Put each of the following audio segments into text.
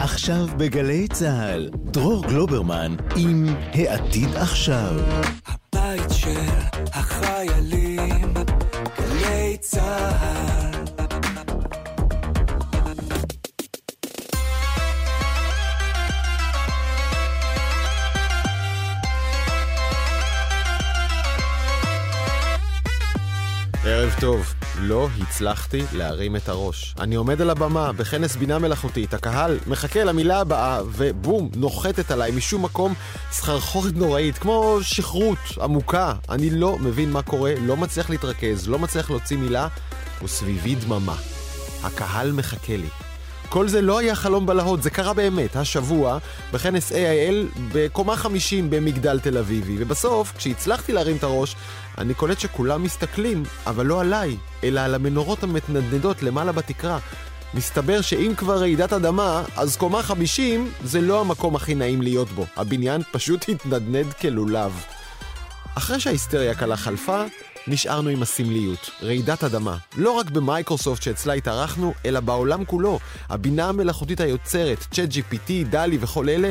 עכשיו בגלי צה"ל, דרור גלוברמן עם העתיד עכשיו. הבית של החיילים, גלי צה"ל. ערב טוב. לא הצלחתי להרים את הראש. אני עומד על הבמה בכנס בינה מלאכותית, הקהל מחכה למילה הבאה, ובום, נוחתת עליי משום מקום סחרחורת נוראית, כמו שכרות עמוקה. אני לא מבין מה קורה, לא מצליח להתרכז, לא מצליח להוציא מילה, וסביבי דממה. הקהל מחכה לי. כל זה לא היה חלום בלהות, זה קרה באמת, השבוע, בכנס AIL בקומה 50 במגדל תל אביבי. ובסוף, כשהצלחתי להרים את הראש, אני קולט שכולם מסתכלים, אבל לא עליי, אלא על המנורות המתנדנדות למעלה בתקרה. מסתבר שאם כבר רעידת אדמה, אז קומה 50 זה לא המקום הכי נעים להיות בו. הבניין פשוט התנדנד כלולב. אחרי שההיסטריה הקלה חלפה, נשארנו עם הסמליות, רעידת אדמה. לא רק במייקרוסופט שאצלה התארחנו, אלא בעולם כולו. הבינה המלאכותית היוצרת, צ'אט GPT, דלי וכל אלה,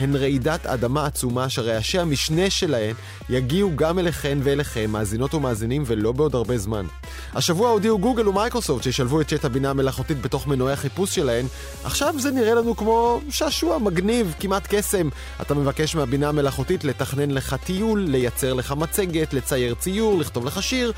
הן רעידת אדמה עצומה שרעשי המשנה שלהן יגיעו גם אליכן ואליכם, מאזינות ומאזינים, ולא בעוד הרבה זמן. השבוע הודיעו גוגל ומייקרוסופט שישלבו את צ'אט הבינה המלאכותית בתוך מנועי החיפוש שלהן. עכשיו זה נראה לנו כמו שעשוע מגניב, כמעט קסם. אתה מבקש מהבינה המלאכותית לתכנן לך טיול, לייצר לך מצגת, לצייר ציור, לכתוב לך שיר.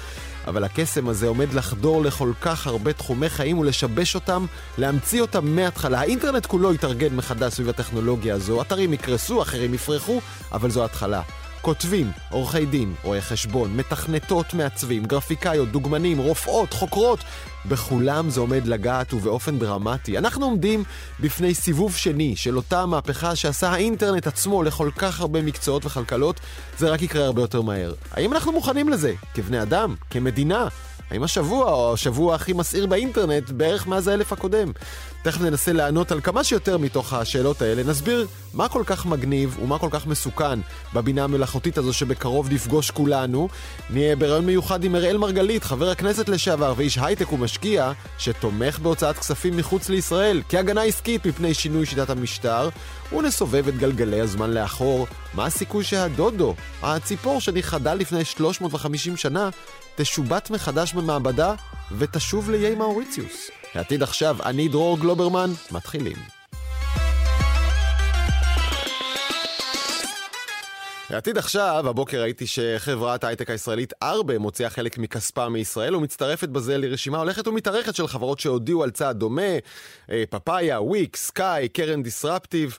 אבל הקסם הזה עומד לחדור לכל כך הרבה תחומי חיים ולשבש אותם, להמציא אותם מההתחלה. האינטרנט כולו יתארגן מחדש סביב הטכנולוגיה הזו, אתרים יקרסו, אחרים יפרחו, אבל זו התחלה. כותבים, עורכי דין, רואי חשבון, מתכנתות מעצבים, גרפיקאיות, דוגמנים, רופאות, חוקרות, בכולם זה עומד לגעת ובאופן דרמטי. אנחנו עומדים בפני סיבוב שני של אותה מהפכה שעשה האינטרנט עצמו לכל כך הרבה מקצועות וכלכלות, זה רק יקרה הרבה יותר מהר. האם אנחנו מוכנים לזה? כבני אדם? כמדינה? האם השבוע או השבוע הכי מסעיר באינטרנט בערך מאז האלף הקודם? תכף ננסה לענות על כמה שיותר מתוך השאלות האלה. נסביר מה כל כך מגניב ומה כל כך מסוכן בבינה המלאכותית הזו שבקרוב נפגוש כולנו. נהיה בריאיון מיוחד עם אראל מרגלית, חבר הכנסת לשעבר ואיש הייטק ומשקיע, שתומך בהוצאת כספים מחוץ לישראל כהגנה עסקית מפני שינוי שיטת המשטר, ונסובב את גלגלי הזמן לאחור. מה הסיכוי שהדודו, הציפור שנכחדה לפני 350 שנה, תשובט מחדש במעבדה ותשוב לאיי מאוריציוס. העתיד עכשיו, אני דרור גלוברמן, מתחילים. העתיד עכשיו, הבוקר ראיתי שחברת ההייטק הישראלית ארבה מוציאה חלק מכספה מישראל ומצטרפת בזה לרשימה הולכת ומתארכת של חברות שהודיעו על צעד דומה, אה, פאפאיה, וויק, סקאי, קרן דיסרפטיב.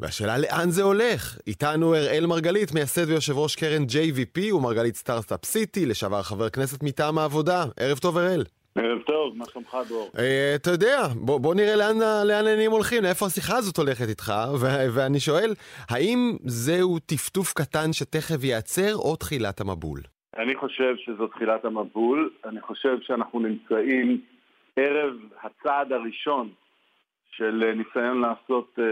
והשאלה לאן זה הולך? איתנו אראל מרגלית, מייסד ויושב ראש קרן JVP ומרגלית סטארט-אפ סיטי, לשעבר חבר כנסת מטעם העבודה. ערב טוב אראל. ערב טוב, מה שלומך דרור? Uh, אתה יודע, בוא, בוא נראה לאן, לאן העניינים הולכים, לאיפה השיחה הזאת הולכת איתך, ו- ואני שואל, האם זהו טפטוף קטן שתכף ייעצר או תחילת המבול? אני חושב שזו תחילת המבול, אני חושב שאנחנו נמצאים ערב הצעד הראשון של ניסיון לעשות uh,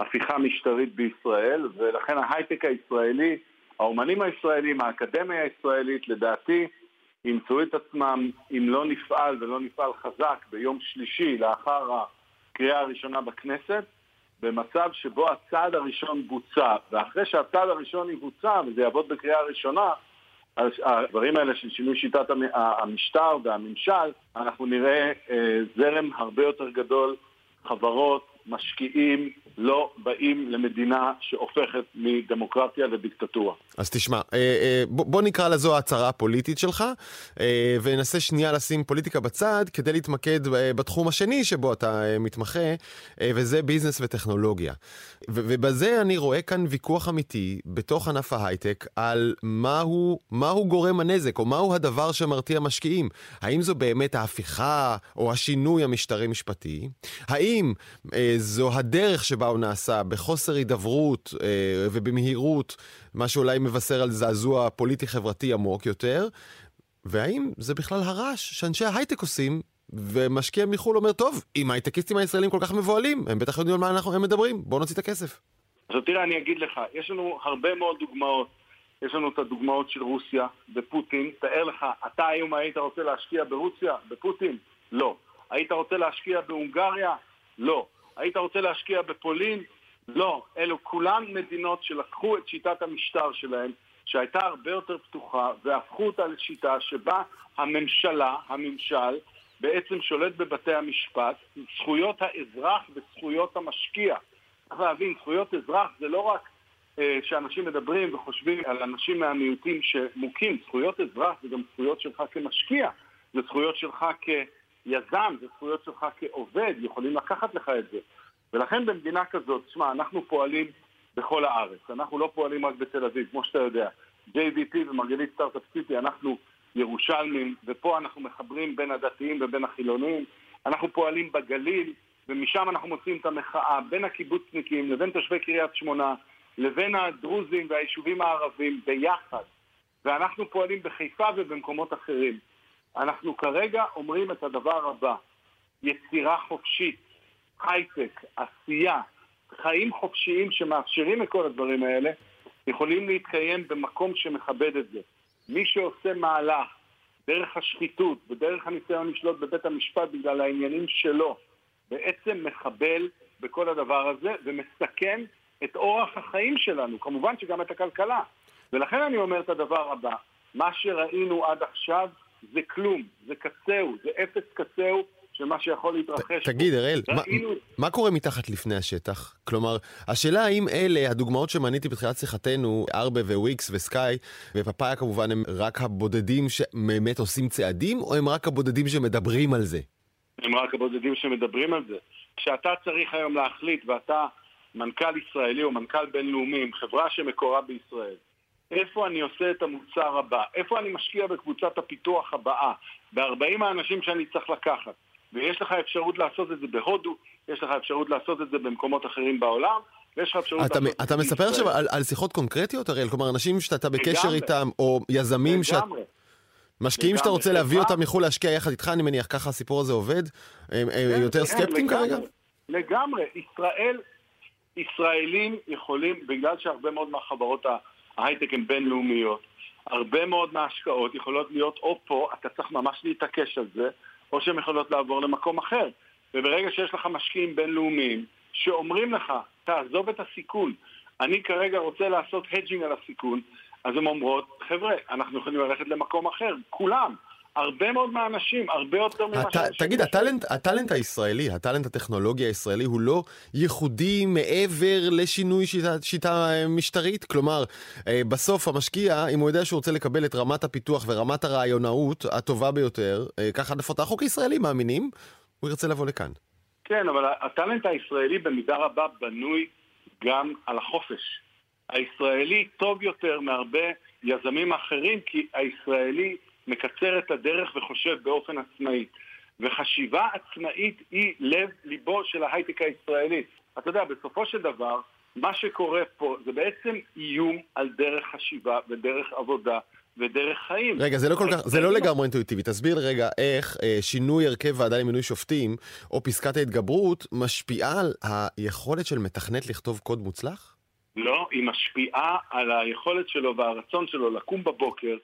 הפיכה משטרית בישראל, ולכן ההייטק הישראלי, האומנים הישראלים, האקדמיה הישראלית, לדעתי, ימצאו את עצמם, אם לא נפעל ולא נפעל חזק ביום שלישי לאחר הקריאה הראשונה בכנסת, במצב שבו הצעד הראשון בוצע, ואחרי שהצעד הראשון יבוצע וזה יעבוד בקריאה ראשונה, הדברים האלה של שינוי שיטת המשטר והממשל, אנחנו נראה אה, זרם הרבה יותר גדול, חברות, משקיעים לא באים למדינה שהופכת מדמוקרטיה לדיקטטורה. אז תשמע, אה, אה, בוא נקרא לזו ההצהרה הפוליטית שלך, אה, וננסה שנייה לשים פוליטיקה בצד כדי להתמקד בתחום השני שבו אתה מתמחה, וזה ביזנס וטכנולוגיה. ובזה אני רואה כאן ויכוח אמיתי בתוך ענף ההייטק על מהו, מהו גורם הנזק, או מהו הדבר שמרתיע משקיעים. האם זו באמת ההפיכה או השינוי המשטרי-משפטי? האם זו הדרך שבה הוא נעשה, בחוסר הידברות אה, ובמהירות, מה שאולי מבשר על זעזוע פוליטי-חברתי עמוק יותר, והאם זה בכלל הרעש שאנשי ההייטק עושים, ומשקיע מחו"ל אומר, טוב, אם ההייטקיסטים הישראלים כל כך מבוהלים, הם בטח יודעים על מה אנחנו, הם מדברים, בואו נוציא את הכסף. אז תראה, אני אגיד לך, יש לנו הרבה מאוד דוגמאות. יש לנו את הדוגמאות של רוסיה ופוטין. תאר לך, אתה היום היית רוצה להשקיע ברוסיה, בפוטין? לא. היית רוצה להשקיע בהונגריה? לא. היית רוצה להשקיע בפולין? לא. אלו כולן מדינות שלקחו את שיטת המשטר שלהן, שהייתה הרבה יותר פתוחה, והפכו אותה לשיטה שבה הממשלה, הממשל, בעצם שולט בבתי המשפט, זכויות האזרח וזכויות המשקיע. צריך להבין, זכויות אזרח זה לא רק אה, שאנשים מדברים וחושבים על אנשים מהמיעוטים שמוכים, זכויות אזרח זה גם זכויות שלך כמשקיע, זה זכויות שלך כיזם, זה זכויות שלך כעובד, יכולים לקחת לך את זה. ולכן במדינה כזאת, תשמע, אנחנו פועלים בכל הארץ, אנחנו לא פועלים רק בתל אביב, כמו שאתה יודע. JVP ומרגלית סטארט-אפ סיטי, אנחנו ירושלמים, ופה אנחנו מחברים בין הדתיים ובין החילונים. אנחנו פועלים בגליל, ומשם אנחנו מוצאים את המחאה בין הקיבוצניקים לבין תושבי קריית שמונה, לבין הדרוזים והיישובים הערבים ביחד. ואנחנו פועלים בחיפה ובמקומות אחרים. אנחנו כרגע אומרים את הדבר הבא, יצירה חופשית, הייטק, עשייה, חיים חופשיים שמאפשרים את כל הדברים האלה, יכולים להתקיים במקום שמכבד את זה. מי שעושה מהלך דרך השחיתות ודרך הניסיון לשלוט בבית המשפט בגלל העניינים שלו, בעצם מחבל בכל הדבר הזה ומסכן את אורח החיים שלנו, כמובן שגם את הכלכלה. ולכן אני אומר את הדבר הבא, מה שראינו עד עכשיו זה כלום, זה קצהו, זה אפס קצהו של מה שיכול להתרחש. תגיד, אראל, מה, מה קורה מתחת לפני השטח? כלומר, השאלה האם אלה, הדוגמאות שמניתי בתחילת שיחתנו, ארבה וויקס וסקאי, ופאפאיה כמובן, הם רק הבודדים שבאמת עושים צעדים, או הם רק הבודדים שמדברים על זה? הם רק הבודדים שמדברים על זה. כשאתה צריך היום להחליט, ואתה מנכ"ל ישראלי או מנכ"ל בינלאומי עם חברה שמקורה בישראל, איפה אני עושה את המוצר הבא, איפה אני משקיע בקבוצת הפיתוח הבאה, ב-40 האנשים שאני צריך לקחת. ויש לך אפשרות לעשות את זה בהודו, יש לך אפשרות לעשות את זה במקומות אחרים בעולם, ויש לך אפשרות אתה, לעשות את זה אתה מספר עכשיו על, על שיחות קונקרטיות, אריאל? כלומר, אנשים שאתה בקשר לגמרי. איתם, או יזמים ש... משקיעים שאתה רוצה להביא אותם מחו"ל להשקיע יחד איתך, אני מניח, ככה הסיפור הזה עובד? הם, הם כן, יותר כן, סקפטיים כרגע? לגמרי. ישראל, ישראלים יכולים, בגלל שהרבה מאוד מהחברות ההייטק הן בינלאומיות, הרבה מאוד מההשקעות יכולות להיות או פה, אתה צריך ממש להתעקש על זה, או שהן יכולות לעבור למקום אחר. וברגע שיש לך משקיעים בינלאומיים שאומרים לך, תעזוב את הסיכון, אני כרגע רוצה לעשות הג'ינג על הסיכון, אז הן אומרות, חבר'ה, אנחנו יכולים ללכת למקום אחר, כולם. הרבה מאוד מהאנשים, הרבה יותר ממה הת... שאנשים... תגיד, הטלנט, הטלנט הישראלי, הטלנט הטכנולוגי הישראלי הוא לא ייחודי מעבר לשינוי שיטה, שיטה משטרית? כלומר, אה, בסוף המשקיע, אם הוא יודע שהוא רוצה לקבל את רמת הפיתוח ורמת הרעיונאות הטובה ביותר, אה, ככה לפחות החוק הישראלי מאמינים, הוא ירצה לבוא לכאן. כן, אבל הטלנט הישראלי במידה רבה בנוי גם על החופש. הישראלי טוב יותר מהרבה יזמים אחרים, כי הישראלי מקצר את הדרך וחושב באופן עצמאי. וחשיבה עצמאית היא לב ליבו של ההייטק הישראלי. אתה יודע, בסופו של דבר, מה שקורה פה זה בעצם איום על דרך חשיבה ודרך עבודה ודרך חיים. רגע, זה לא, כל כך, זה לא לגמרי אינטואיטיבי. תסביר רגע איך אה, שינוי הרכב ועדה למינוי שופטים, או פסקת ההתגברות, משפיעה על היכולת של מתכנת לכתוב קוד מוצלח? לא, היא משפיעה על היכולת שלו והרצון שלו לקום בבוקר,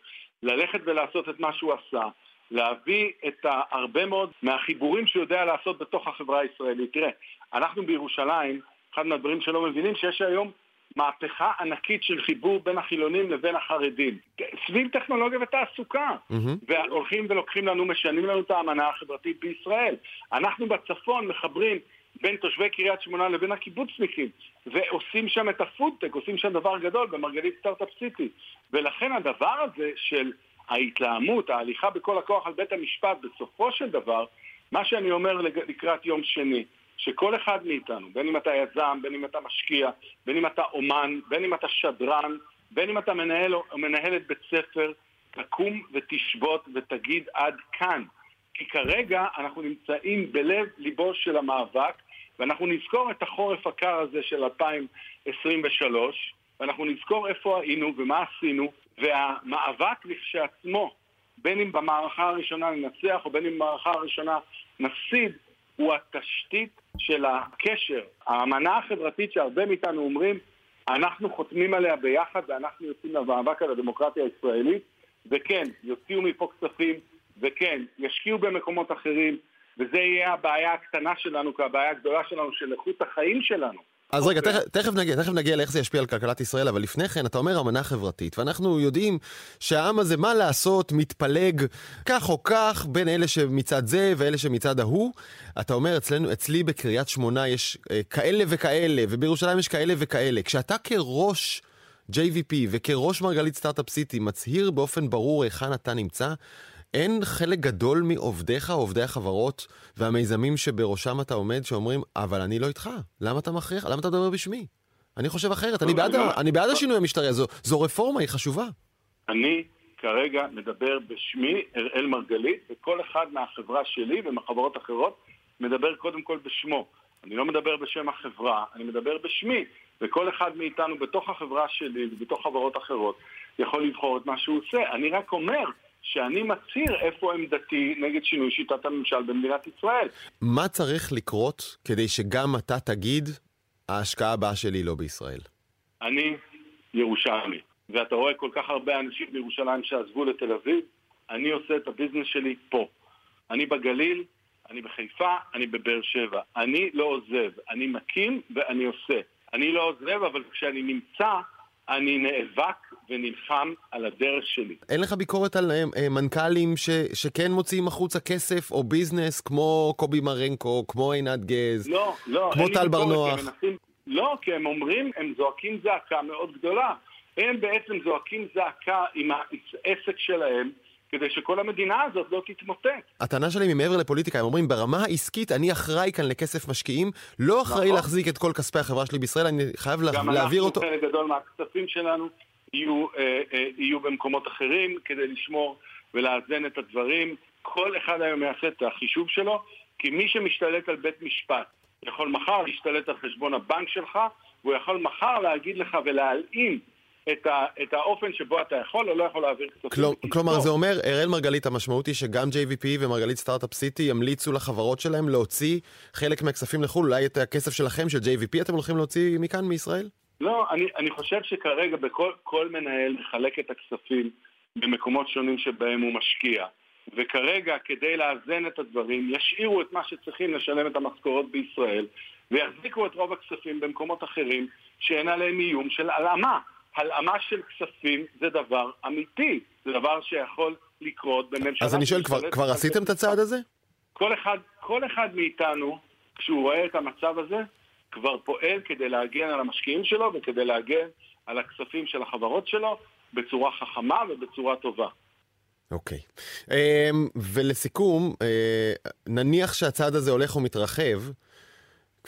ללכת ולעשות את מה שהוא עשה, להביא את הרבה מאוד מהחיבורים שהוא יודע לעשות בתוך החברה הישראלית. תראה, אנחנו בירושלים, אחד מהדברים שלא מבינים, שיש היום מהפכה ענקית של חיבור בין החילונים לבין החרדים. סביב טכנולוגיה ותעסוקה. Mm-hmm. והולכים ולוקחים לנו, משנים לנו את האמנה החברתית בישראל. אנחנו בצפון מחברים בין תושבי קריית שמונה לבין הקיבוצניקים, ועושים שם את הפודטק, עושים שם דבר גדול במרגלית סטארט-אפ סיטי. ולכן הדבר הזה של ההתלהמות, ההליכה בכל הכוח על בית המשפט, בסופו של דבר, מה שאני אומר לקראת יום שני, שכל אחד מאיתנו, בין אם אתה יזם, בין אם אתה משקיע, בין אם אתה אומן, בין אם אתה שדרן, בין אם אתה מנהל או מנהלת בית ספר, תקום ותשבות ותגיד עד כאן. כי כרגע אנחנו נמצאים בלב ליבו של המאבק, ואנחנו נזכור את החורף הקר הזה של 2023, ואנחנו נזכור איפה היינו ומה עשינו, והמאבק לכשעצמו, בין אם במערכה הראשונה ננצח או בין אם במערכה הראשונה נפסיד, הוא התשתית של הקשר, האמנה החברתית שהרבה מאיתנו אומרים, אנחנו חותמים עליה ביחד ואנחנו יוצאים למאבק על הדמוקרטיה הישראלית, וכן, יוציאו מפה כספים, וכן, ישקיעו במקומות אחרים, וזה יהיה הבעיה הקטנה שלנו, כהבעיה הגדולה שלנו, של איכות החיים שלנו. אז רגע, תכף, תכף נגיע, תכף נגיע לאיך זה ישפיע על כלכלת ישראל, אבל לפני כן, אתה אומר אמנה חברתית, ואנחנו יודעים שהעם הזה, מה לעשות, מתפלג כך או כך בין אלה שמצד זה ואלה שמצד ההוא. אתה אומר, אצלנו, אצלי בקריית שמונה יש אה, כאלה וכאלה, ובירושלים יש כאלה וכאלה. כשאתה כראש JVP וכראש מרגלית סטארט-אפ סיטי מצהיר באופן ברור היכן אתה נמצא, אין חלק גדול מעובדיך, עובדי החברות והמיזמים שבראשם אתה עומד, שאומרים, אבל אני לא איתך, למה אתה מכריח, למה אתה מדבר בשמי? אני חושב אחרת, אני בעד, אני בעד השינוי המשטרי, זו, זו רפורמה, היא חשובה. אני כרגע מדבר בשמי, אראל מרגלית, וכל אחד מהחברה שלי ומחברות אחרות מדבר קודם כל בשמו. אני לא מדבר בשם החברה, אני מדבר בשמי. וכל אחד מאיתנו בתוך החברה שלי ובתוך חברות אחרות יכול לבחור את מה שהוא עושה. אני רק אומר שאני מצהיר איפה עמדתי נגד שינוי שיטת הממשל במדינת ישראל. מה צריך לקרות כדי שגם אתה תגיד, ההשקעה הבאה שלי לא בישראל? אני ירושלמי, ואתה רואה כל כך הרבה אנשים בירושלים שעזבו לתל אביב, אני עושה את הביזנס שלי פה. אני בגליל, אני בחיפה, אני בבאר שבע. אני לא עוזב, אני מקים ואני עושה. אני לא עוזב, אבל כשאני נמצא, אני נאבק ונלחם על הדרך שלי. אין לך ביקורת על uh, מנכ"לים ש, שכן מוציאים החוצה כסף או ביזנס, כמו קובי מרנקו, כמו עינת גז, לא, לא, כמו טל בר נוח? מנסים, לא, כי הם אומרים, הם זועקים זעקה מאוד גדולה. הם בעצם זועקים זעקה עם העסק שלהם. כדי שכל המדינה הזאת לא תתמוטט. הטענה שלי היא מעבר לפוליטיקה, הם אומרים ברמה העסקית אני אחראי כאן לכסף משקיעים, לא אחראי נכון. להחזיק את כל כספי החברה שלי בישראל, אני חייב להעביר אותו. גם אנחנו, חלק גדול מהכספים שלנו יהיו, אה, אה, יהיו במקומות אחרים כדי לשמור ולאזן את הדברים. כל אחד היום יעשה את החישוב שלו, כי מי שמשתלט על בית משפט יכול מחר להשתלט על חשבון הבנק שלך, והוא יכול מחר להגיד לך ולהלאים את, ה, את האופן שבו אתה יכול או לא יכול להעביר כספים. כל, כלומר, זה אומר, אראל מרגלית, המשמעות היא שגם JVP ומרגלית סטארט-אפ סיטי ימליצו לחברות שלהם להוציא חלק מהכספים לחו"ל, אולי את הכסף שלכם, של JVP, אתם הולכים להוציא מכאן, מישראל? לא, אני, אני חושב שכרגע בכל מנהל מחלק את הכספים במקומות שונים שבהם הוא משקיע. וכרגע, כדי לאזן את הדברים, ישאירו את מה שצריכים לשלם את המשכורות בישראל, ויחזיקו את רוב הכספים במקומות אחרים שאין עליהם איום של הלאמה. הלאמה של כספים זה דבר אמיתי, זה דבר שיכול לקרות בממשלה... אז אני שואל, כבר, כבר עשיתם את הצעד הזה? כל אחד, כל אחד מאיתנו, כשהוא רואה את המצב הזה, כבר פועל כדי להגן על המשקיעים שלו וכדי להגן על הכספים של החברות שלו בצורה חכמה ובצורה טובה. אוקיי. Okay. אמ, ולסיכום, אה, נניח שהצעד הזה הולך ומתרחב,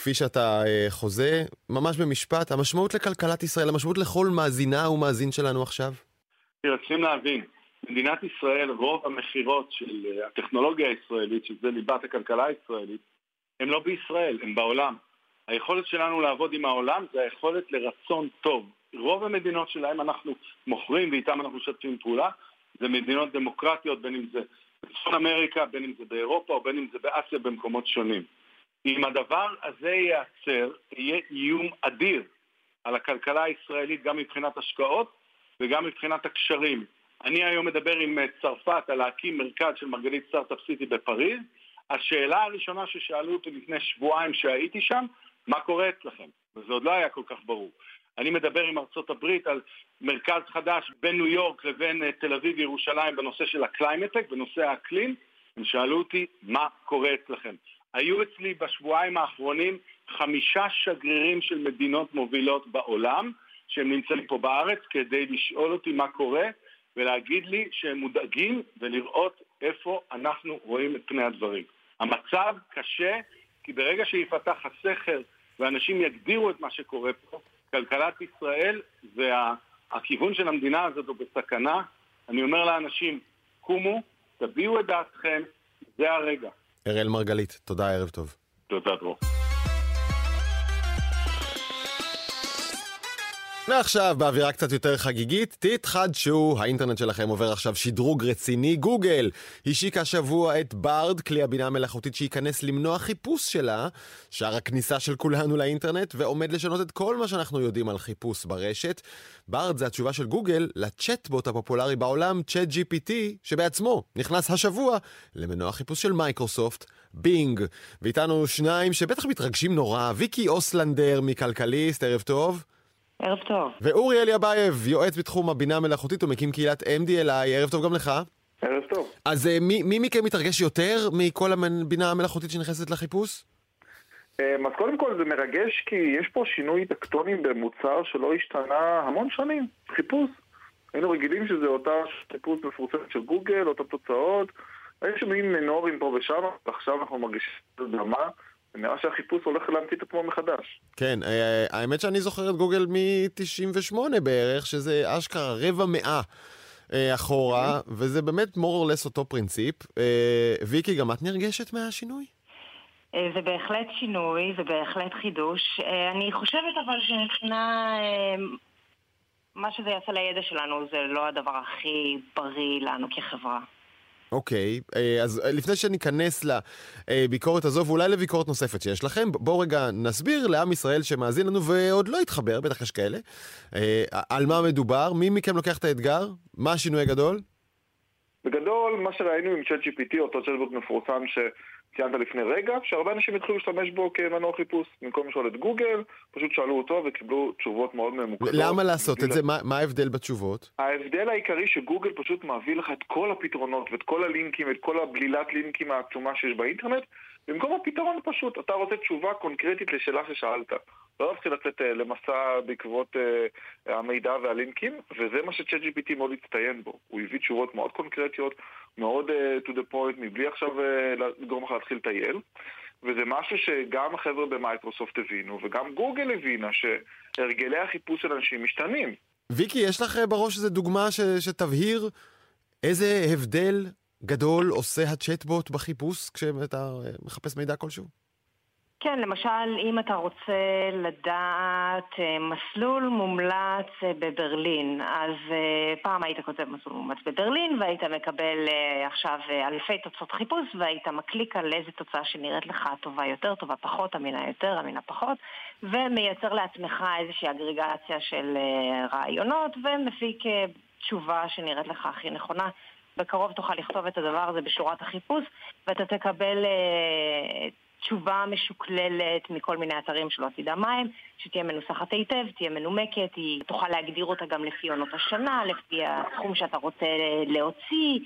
כפי שאתה אה, חוזה, ממש במשפט, המשמעות לכלכלת ישראל, המשמעות לכל מאזינה ומאזין שלנו עכשיו? תראה, צריכים להבין, במדינת ישראל רוב המכירות של אה, הטכנולוגיה הישראלית, שזה ליבת הכלכלה הישראלית, הם לא בישראל, הם בעולם. היכולת שלנו לעבוד עם העולם זה היכולת לרצון טוב. רוב המדינות שלהם אנחנו מוכרים ואיתם אנחנו משתפים פעולה, זה מדינות דמוקרטיות, בין אם זה בצפון אמריקה, בין אם זה באירופה או בין אם זה באסיה במקומות שונים. אם הדבר הזה ייעצר, יהיה איום אדיר על הכלכלה הישראלית גם מבחינת השקעות וגם מבחינת הקשרים. אני היום מדבר עם אה, צרפת על להקים מרכז של מרגלית סטארט-אפ סיטי בפריז. השאלה הראשונה ששאלו אותי לפני שבועיים שהייתי שם, מה קורה אצלכם? וזה עוד לא היה כל כך ברור. אני מדבר עם ארצות הברית על מרכז חדש בין ניו יורק לבין אה, תל אביב וירושלים בנושא של ה climate tech, בנושא האקלים. הם שאלו אותי מה קורה אצלכם. היו אצלי בשבועיים האחרונים חמישה שגרירים של מדינות מובילות בעולם שהם נמצאים פה בארץ כדי לשאול אותי מה קורה ולהגיד לי שהם מודאגים ולראות איפה אנחנו רואים את פני הדברים. המצב קשה כי ברגע שיפתח הסכר ואנשים יגדירו את מה שקורה פה, כלכלת ישראל והכיוון של המדינה הזאת הוא בסכנה. אני אומר לאנשים, קומו, תביעו את דעתכם, זה הרגע. אראל מרגלית, תודה, ערב טוב. תודה, דרור. ועכשיו, באווירה קצת יותר חגיגית, תתחדשו, האינטרנט שלכם עובר עכשיו שדרוג רציני. גוגל השיקה השבוע את Bard, כלי הבינה המלאכותית שייכנס למנוע חיפוש שלה, שער הכניסה של כולנו לאינטרנט, ועומד לשנות את כל מה שאנחנו יודעים על חיפוש ברשת. Bard זה התשובה של גוגל לצ'טבוט הפופולרי בעולם, ChatGPT, שבעצמו נכנס השבוע למנוע חיפוש של מייקרוסופט. Bing. ואיתנו שניים שבטח מתרגשים נורא, ויקי אוסלנדר מכלכליסט, ערב טוב. ערב טוב. ואורי אליאבייב, יועץ בתחום הבינה המלאכותית ומקים קהילת MDLI, ערב טוב גם לך. ערב טוב. אז אה, מי, מי מכם מתרגש יותר מכל הבינה המלאכותית שנכנסת לחיפוש? אמ, אז קודם כל זה מרגש כי יש פה שינוי טקטוני במוצר שלא השתנה המון שנים. חיפוש. היינו רגילים שזה אותה חיפוש מפורסמת של גוגל, אותן תוצאות. היו שינויים מינוריים פה ושם, ועכשיו אנחנו מרגישים דרמה. נראה שהחיפוש הולך להמציא את עצמו מחדש. כן, אה, האמת שאני זוכר את גוגל מ-98 בערך, שזה אשכרה רבע מאה אה, אחורה, וזה באמת more or less אותו פרינציפ. אה, ויקי, גם את נרגשת מהשינוי? זה בהחלט שינוי, זה בהחלט חידוש. אני חושבת אבל שמבחינה... מה שזה יעשה לידע שלנו זה לא הדבר הכי בריא לנו כחברה. אוקיי, אה, אז אה, לפני שניכנס לביקורת הזו, ואולי לביקורת נוספת שיש לכם, בואו רגע נסביר לעם ישראל שמאזין לנו ועוד לא התחבר, בטח יש כאלה, אה, על מה מדובר, מי מכם לוקח את האתגר, מה השינוי הגדול? בגדול, מה שראינו עם ChatGPT, אותו צ'אטבוט מפורסם שציינת לפני רגע, שהרבה אנשים התחילו להשתמש בו כמנוע חיפוש. במקום לשאול את גוגל, פשוט שאלו אותו וקיבלו תשובות מאוד ממוקדות. למה לעשות את זה? מה, מה ההבדל בתשובות? ההבדל העיקרי שגוגל פשוט מביא לך את כל הפתרונות ואת כל הלינקים ואת כל הבלילת לינקים העצומה שיש באינטרנט, במקום הפתרון פשוט, אתה רוצה תשובה קונקרטית לשאלה ששאלת. לא להתחיל לצאת אה, למסע בעקבות uh, המידע והלינקים, וזה מה שצ'אט GPT מאוד הצטיין בו. הוא הביא תשובות מאוד קונקרטיות, מאוד uh, to the point, מבלי עכשיו לגרום לך להתחיל לטייל. וזה משהו שגם החבר'ה במייקרוסופט הבינו, וגם גוגל הבינה שהרגלי החיפוש של אנשים משתנים. ויקי, יש לך בראש איזה דוגמה ש, שתבהיר איזה הבדל גדול עושה הצ'טבוט בחיפוש כשאתה מחפש מידע כלשהו? כן, למשל, אם אתה רוצה לדעת אה, מסלול מומלץ אה, בברלין, אז אה, פעם היית כותב מסלול מומלץ בברלין והיית מקבל עכשיו אלפי תוצאות חיפוש והיית מקליק על איזה תוצאה שנראית לך טובה יותר, טובה פחות, אמינה יותר, אמינה פחות, ומייצר לעצמך איזושהי אגרגציה של רעיונות ומפיק תשובה שנראית לך הכי נכונה. בקרוב תוכל לכתוב את הדבר הזה בשורת החיפוש ואתה תקבל תשובה משוקללת מכל מיני אתרים שלא תדע מה הם, שתהיה מנוסחת היטב, תהיה מנומקת, היא תוכל להגדיר אותה גם לפי עונות השנה, לפי הסכום שאתה רוצה להוציא,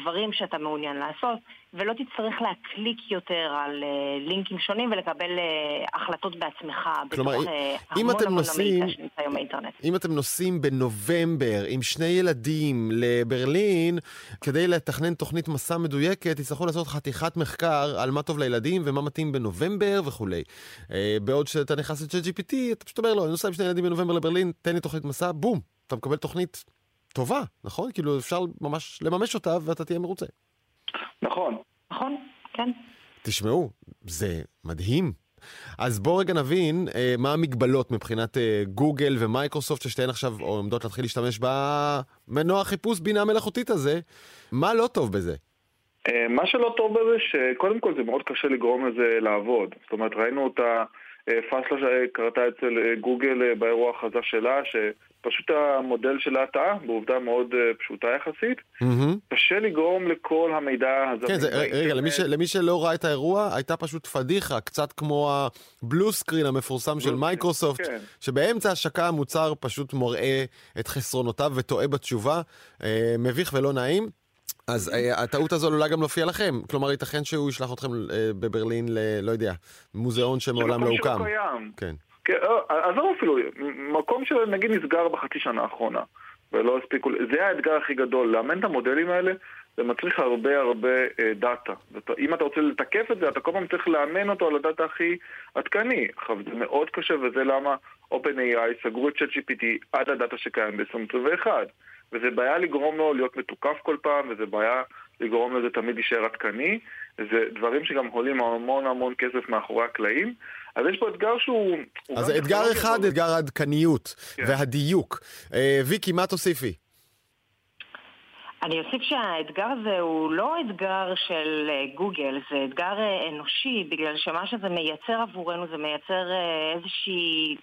דברים שאתה מעוניין לעשות, ולא תצטרך להקליק יותר על uh, לינקים שונים ולקבל uh, החלטות בעצמך כלומר, בתוך uh, המון המון נוסעים, המידע שנמצא היום באינטרנט. אם אתם נוסעים בנובמבר עם שני ילדים לברלין, כדי לתכנן תוכנית מסע מדויקת, תצטרכו לעשות חתיכת מחקר על מה טוב לילדים ומה מתאים בנובמבר וכולי. Uh, בעוד שאתה נכנס ל-ChatGPT, אתה פשוט אומר לו, אני נוסע עם שני ילדים בנובמבר לברלין, תן לי תוכנית מסע, בום, אתה מקבל תוכנית טובה, נכון? כאילו אפשר ממש לממש אותה ואתה תהיה מרוצה. נכון. נכון, כן. תשמעו, זה מדהים. אז בואו רגע נבין אה, מה המגבלות מבחינת אה, גוגל ומייקרוסופט ששתיהן עכשיו עומדות להתחיל להשתמש במנוע חיפוש בינה מלאכותית הזה. מה לא טוב בזה? אה, מה שלא טוב בזה שקודם כל זה מאוד קשה לגרום לזה לעבוד. זאת אומרת ראינו אותה אה, פאשלה שקרתה אצל אה, גוגל אה, באירוע ההכרזה שלה, שפשוט המודל שלה טעה, בעובדה מאוד פשוטה יחסית. קשה לגרום לכל המידע הזה. כן, זה, רגע, למי, ש, למי שלא ראה את האירוע, הייתה פשוט פדיחה, קצת כמו ה blue screen המפורסם של מייקרוסופט, כן. שבאמצע השקה המוצר פשוט מראה את חסרונותיו וטועה בתשובה, מביך ולא נעים. אז אה, הטעות הזו עלולה גם להופיע לכם. כלומר, ייתכן שהוא ישלח אתכם אה, בברלין ל... לא יודע, מוזיאון שמעולם לא הוקם. כן. כן, אה, עזוב אפילו, מקום שנגיד נסגר בחצי שנה האחרונה, ולא הספיקו, זה האתגר הכי גדול, לאמן את המודלים האלה, זה מצריך הרבה הרבה אה, דאטה. אם אתה רוצה לתקף את זה, אתה כל פעם צריך לאמן אותו על הדאטה הכי עדכני. עכשיו, זה מאוד קשה, וזה למה OpenAI סגרו את ChatGPT עד הדאטה שקיים ב-2021. וזה בעיה לגרום לו להיות מתוקף כל פעם, וזה בעיה לגרום לזה תמיד להישאר עדכני. זה דברים שגם עולים המון המון כסף מאחורי הקלעים, אז יש פה אתגר שהוא... אז אתגר אחד, אתגר העדכניות כן. והדיוק. אה, ויקי, מה תוסיפי? אני אוסיף שהאתגר הזה הוא לא אתגר של אה, גוגל, זה אתגר אה, אנושי, בגלל שמה שזה מייצר עבורנו זה מייצר איזושהי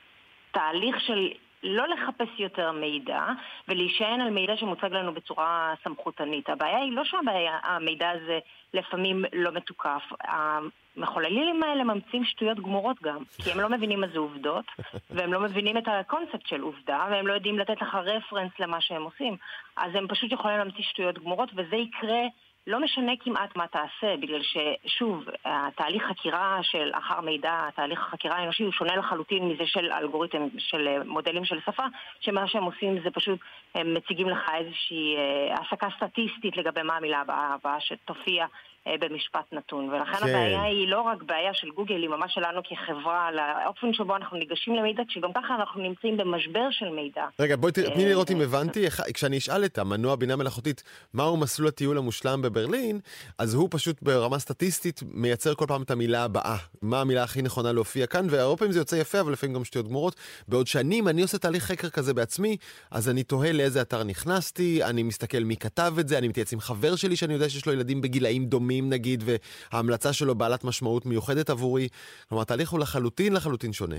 תהליך של לא לחפש יותר מידע ולהישען על מידע שמוצג לנו בצורה סמכותנית. הבעיה היא לא שהמידע הזה לפעמים לא מתוקף. המחוללים האלה ממציאים שטויות גמורות גם, כי הם לא מבינים מה זה עובדות, והם לא מבינים את הקונספט של עובדה, והם לא יודעים לתת לך רפרנס למה שהם עושים. אז הם פשוט יכולים להמציא שטויות גמורות, וזה יקרה... לא משנה כמעט מה תעשה, בגלל ששוב, התהליך חקירה של אחר מידע, תהליך החקירה האנושי הוא שונה לחלוטין מזה של אלגוריתם, של מודלים של שפה, שמה שהם עושים זה פשוט, הם מציגים לך איזושהי אה, הסקה סטטיסטית לגבי מה המילה הבאה, הבאה שתופיע אה, במשפט נתון. ולכן כן. הבעיה היא לא רק בעיה של גוגל, היא ממש שלנו כחברה, לאופן שבו אנחנו ניגשים למידע, כשגם ככה אנחנו נמצאים במשבר של מידע. רגע, בואי תני לי לראות אם הבנתי. כשאני אשאל את המנוע בינה מלאכותית מהו מסלול הטיול המושלם בברלין, אז הוא פשוט ברמה סטטיסטית מייצר כל פעם את המילה הבאה. מה המילה הכי נכונה להופיע כאן, והרבה פעמים זה יוצא יפה, אבל לפעמים גם שטויות גמורות. בעוד שנים אני עושה תהליך חקר כזה בעצמי, אז אני תוהה לאיזה אתר נכנסתי, אני מסתכל מי כתב את זה, אני מתייעץ עם חבר שלי שאני יודע שיש לו ילדים בגילאים דומים. דומים נגיד, וההמלצה שלו בעלת משמעות מיוחדת עבורי. כלומר, התהליך הוא לחלוטין לחלוטין שונה.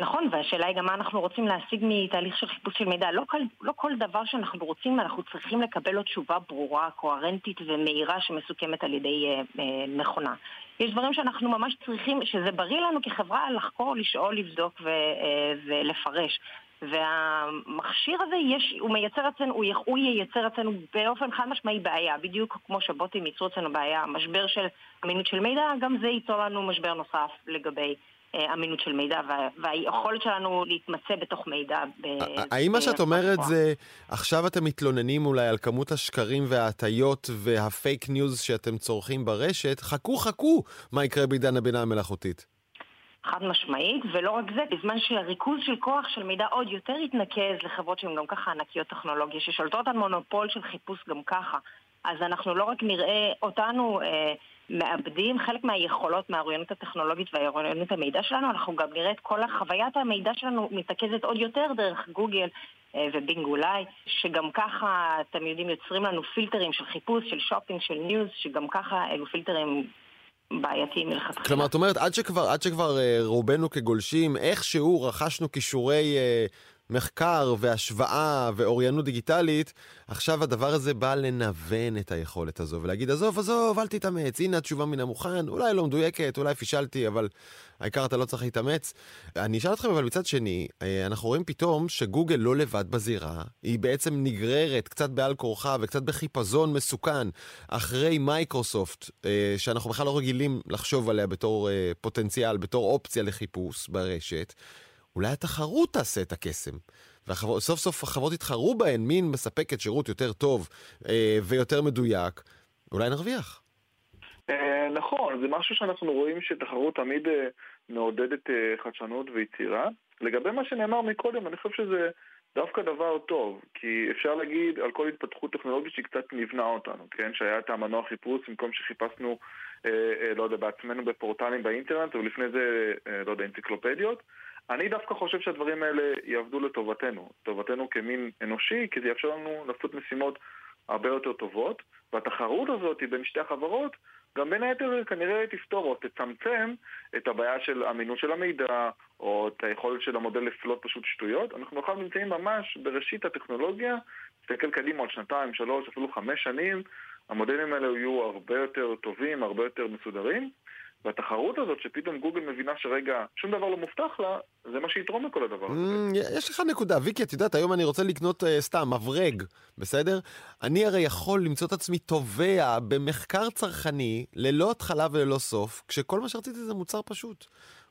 נכון, והשאלה היא גם מה אנחנו רוצים להשיג מתהליך של חיפוש של מידע. לא כל, לא כל דבר שאנחנו רוצים, אנחנו צריכים לקבל לו תשובה ברורה, קוהרנטית ומהירה שמסוכמת על ידי אה, אה, מכונה. יש דברים שאנחנו ממש צריכים, שזה בריא לנו כחברה לחקור, לשאול, לבדוק ו, אה, ולפרש. והמכשיר הזה, יש, הוא מייצר אצלנו, הוא, הוא ייצר אצלנו באופן חד משמעי בעיה, בדיוק כמו שבוטים ייצרו אצלנו בעיה, משבר של אמינות של מידע, גם זה ייצור לנו משבר נוסף לגבי אה, אמינות של מידע והיכולת שלנו להתמצא בתוך מידע. האם מה שאת אומרת זה, עכשיו אתם מתלוננים אולי על כמות השקרים וההטיות והפייק ניוז שאתם צורכים ברשת, חכו חכו מה יקרה בעידן הבינה המלאכותית. חד משמעית, ולא רק זה, בזמן שהריכוז של כוח של מידע עוד יותר יתנקז לחברות שהן גם ככה ענקיות טכנולוגיה, ששולטות על מונופול של חיפוש גם ככה. אז אנחנו לא רק נראה אותנו אה, מאבדים חלק מהיכולות מהאוריינות הטכנולוגית והאוריינות המידע שלנו, אנחנו גם נראה את כל חוויית המידע שלנו מתרכזת עוד יותר דרך גוגל אה, ו Bing אולי, שגם ככה, אתם יודעים, יוצרים לנו פילטרים של חיפוש, של שופינג, של news, שגם ככה אלו פילטרים בעייתי מלכתחילה. כלומר, את אומרת, עד שכבר, עד שכבר uh, רובנו כגולשים, איכשהו רכשנו כישורי uh, מחקר והשוואה ואוריינות דיגיטלית, עכשיו הדבר הזה בא לנוון את היכולת הזו ולהגיד, עזוב, עזוב, אל תתאמץ, הנה התשובה מן המוכן, אולי לא מדויקת, אולי פישלתי, אבל העיקר אתה לא צריך להתאמץ. אני אשאל אתכם, אבל מצד שני, אה, אנחנו רואים פתאום שגוגל לא לבד בזירה, היא בעצם נגררת קצת בעל כורחה וקצת בחיפזון מסוכן אחרי מייקרוסופט, אה, שאנחנו בכלל לא רגילים לחשוב עליה בתור אה, פוטנציאל, בתור אופציה לחיפוש ברשת. אולי התחרות תעשה את הקסם. וסוף סוף החברות יתחרו בהן, מין מספקת שירות יותר טוב אה, ויותר מדויק, אולי נרוויח. אה, נכון, זה משהו שאנחנו רואים שתחרות תמיד אה, מעודדת אה, חדשנות ויצירה. לגבי מה שנאמר מקודם, אני חושב שזה דווקא דבר טוב, כי אפשר להגיד על כל התפתחות טכנולוגית שהיא קצת נבנה אותנו, כן? שהיה את המנוע חיפוש במקום שחיפשנו, אה, אה, לא יודע, בעצמנו בפורטלים באינטרנט, ולפני זה, אה, לא יודע, אנציקלופדיות. אני דווקא חושב שהדברים האלה יעבדו לטובתנו, לטובתנו כמין אנושי, כי זה יאפשר לנו לעשות משימות הרבה יותר טובות, והתחרות הזאת בין שתי החברות גם בין היתר כנראה תפתור או תצמצם את הבעיה של אמינות של המידע, או את היכולת של המודל לפלוט פשוט שטויות. אנחנו עכשיו נמצאים ממש בראשית הטכנולוגיה, נסתכל קדימה עוד שנתיים, שלוש, אפילו חמש שנים, המודלים האלה יהיו הרבה יותר טובים, הרבה יותר מסודרים. והתחרות הזאת שפתאום גוגל מבינה שרגע שום דבר לא מובטח לה, זה מה שיתרום לכל הדבר הזה. Mm, יש לך נקודה, ויקי, את יודעת, היום אני רוצה לקנות uh, סתם מברג, בסדר? אני הרי יכול למצוא את עצמי תובע במחקר צרכני, ללא התחלה וללא סוף, כשכל מה שרציתי זה מוצר פשוט.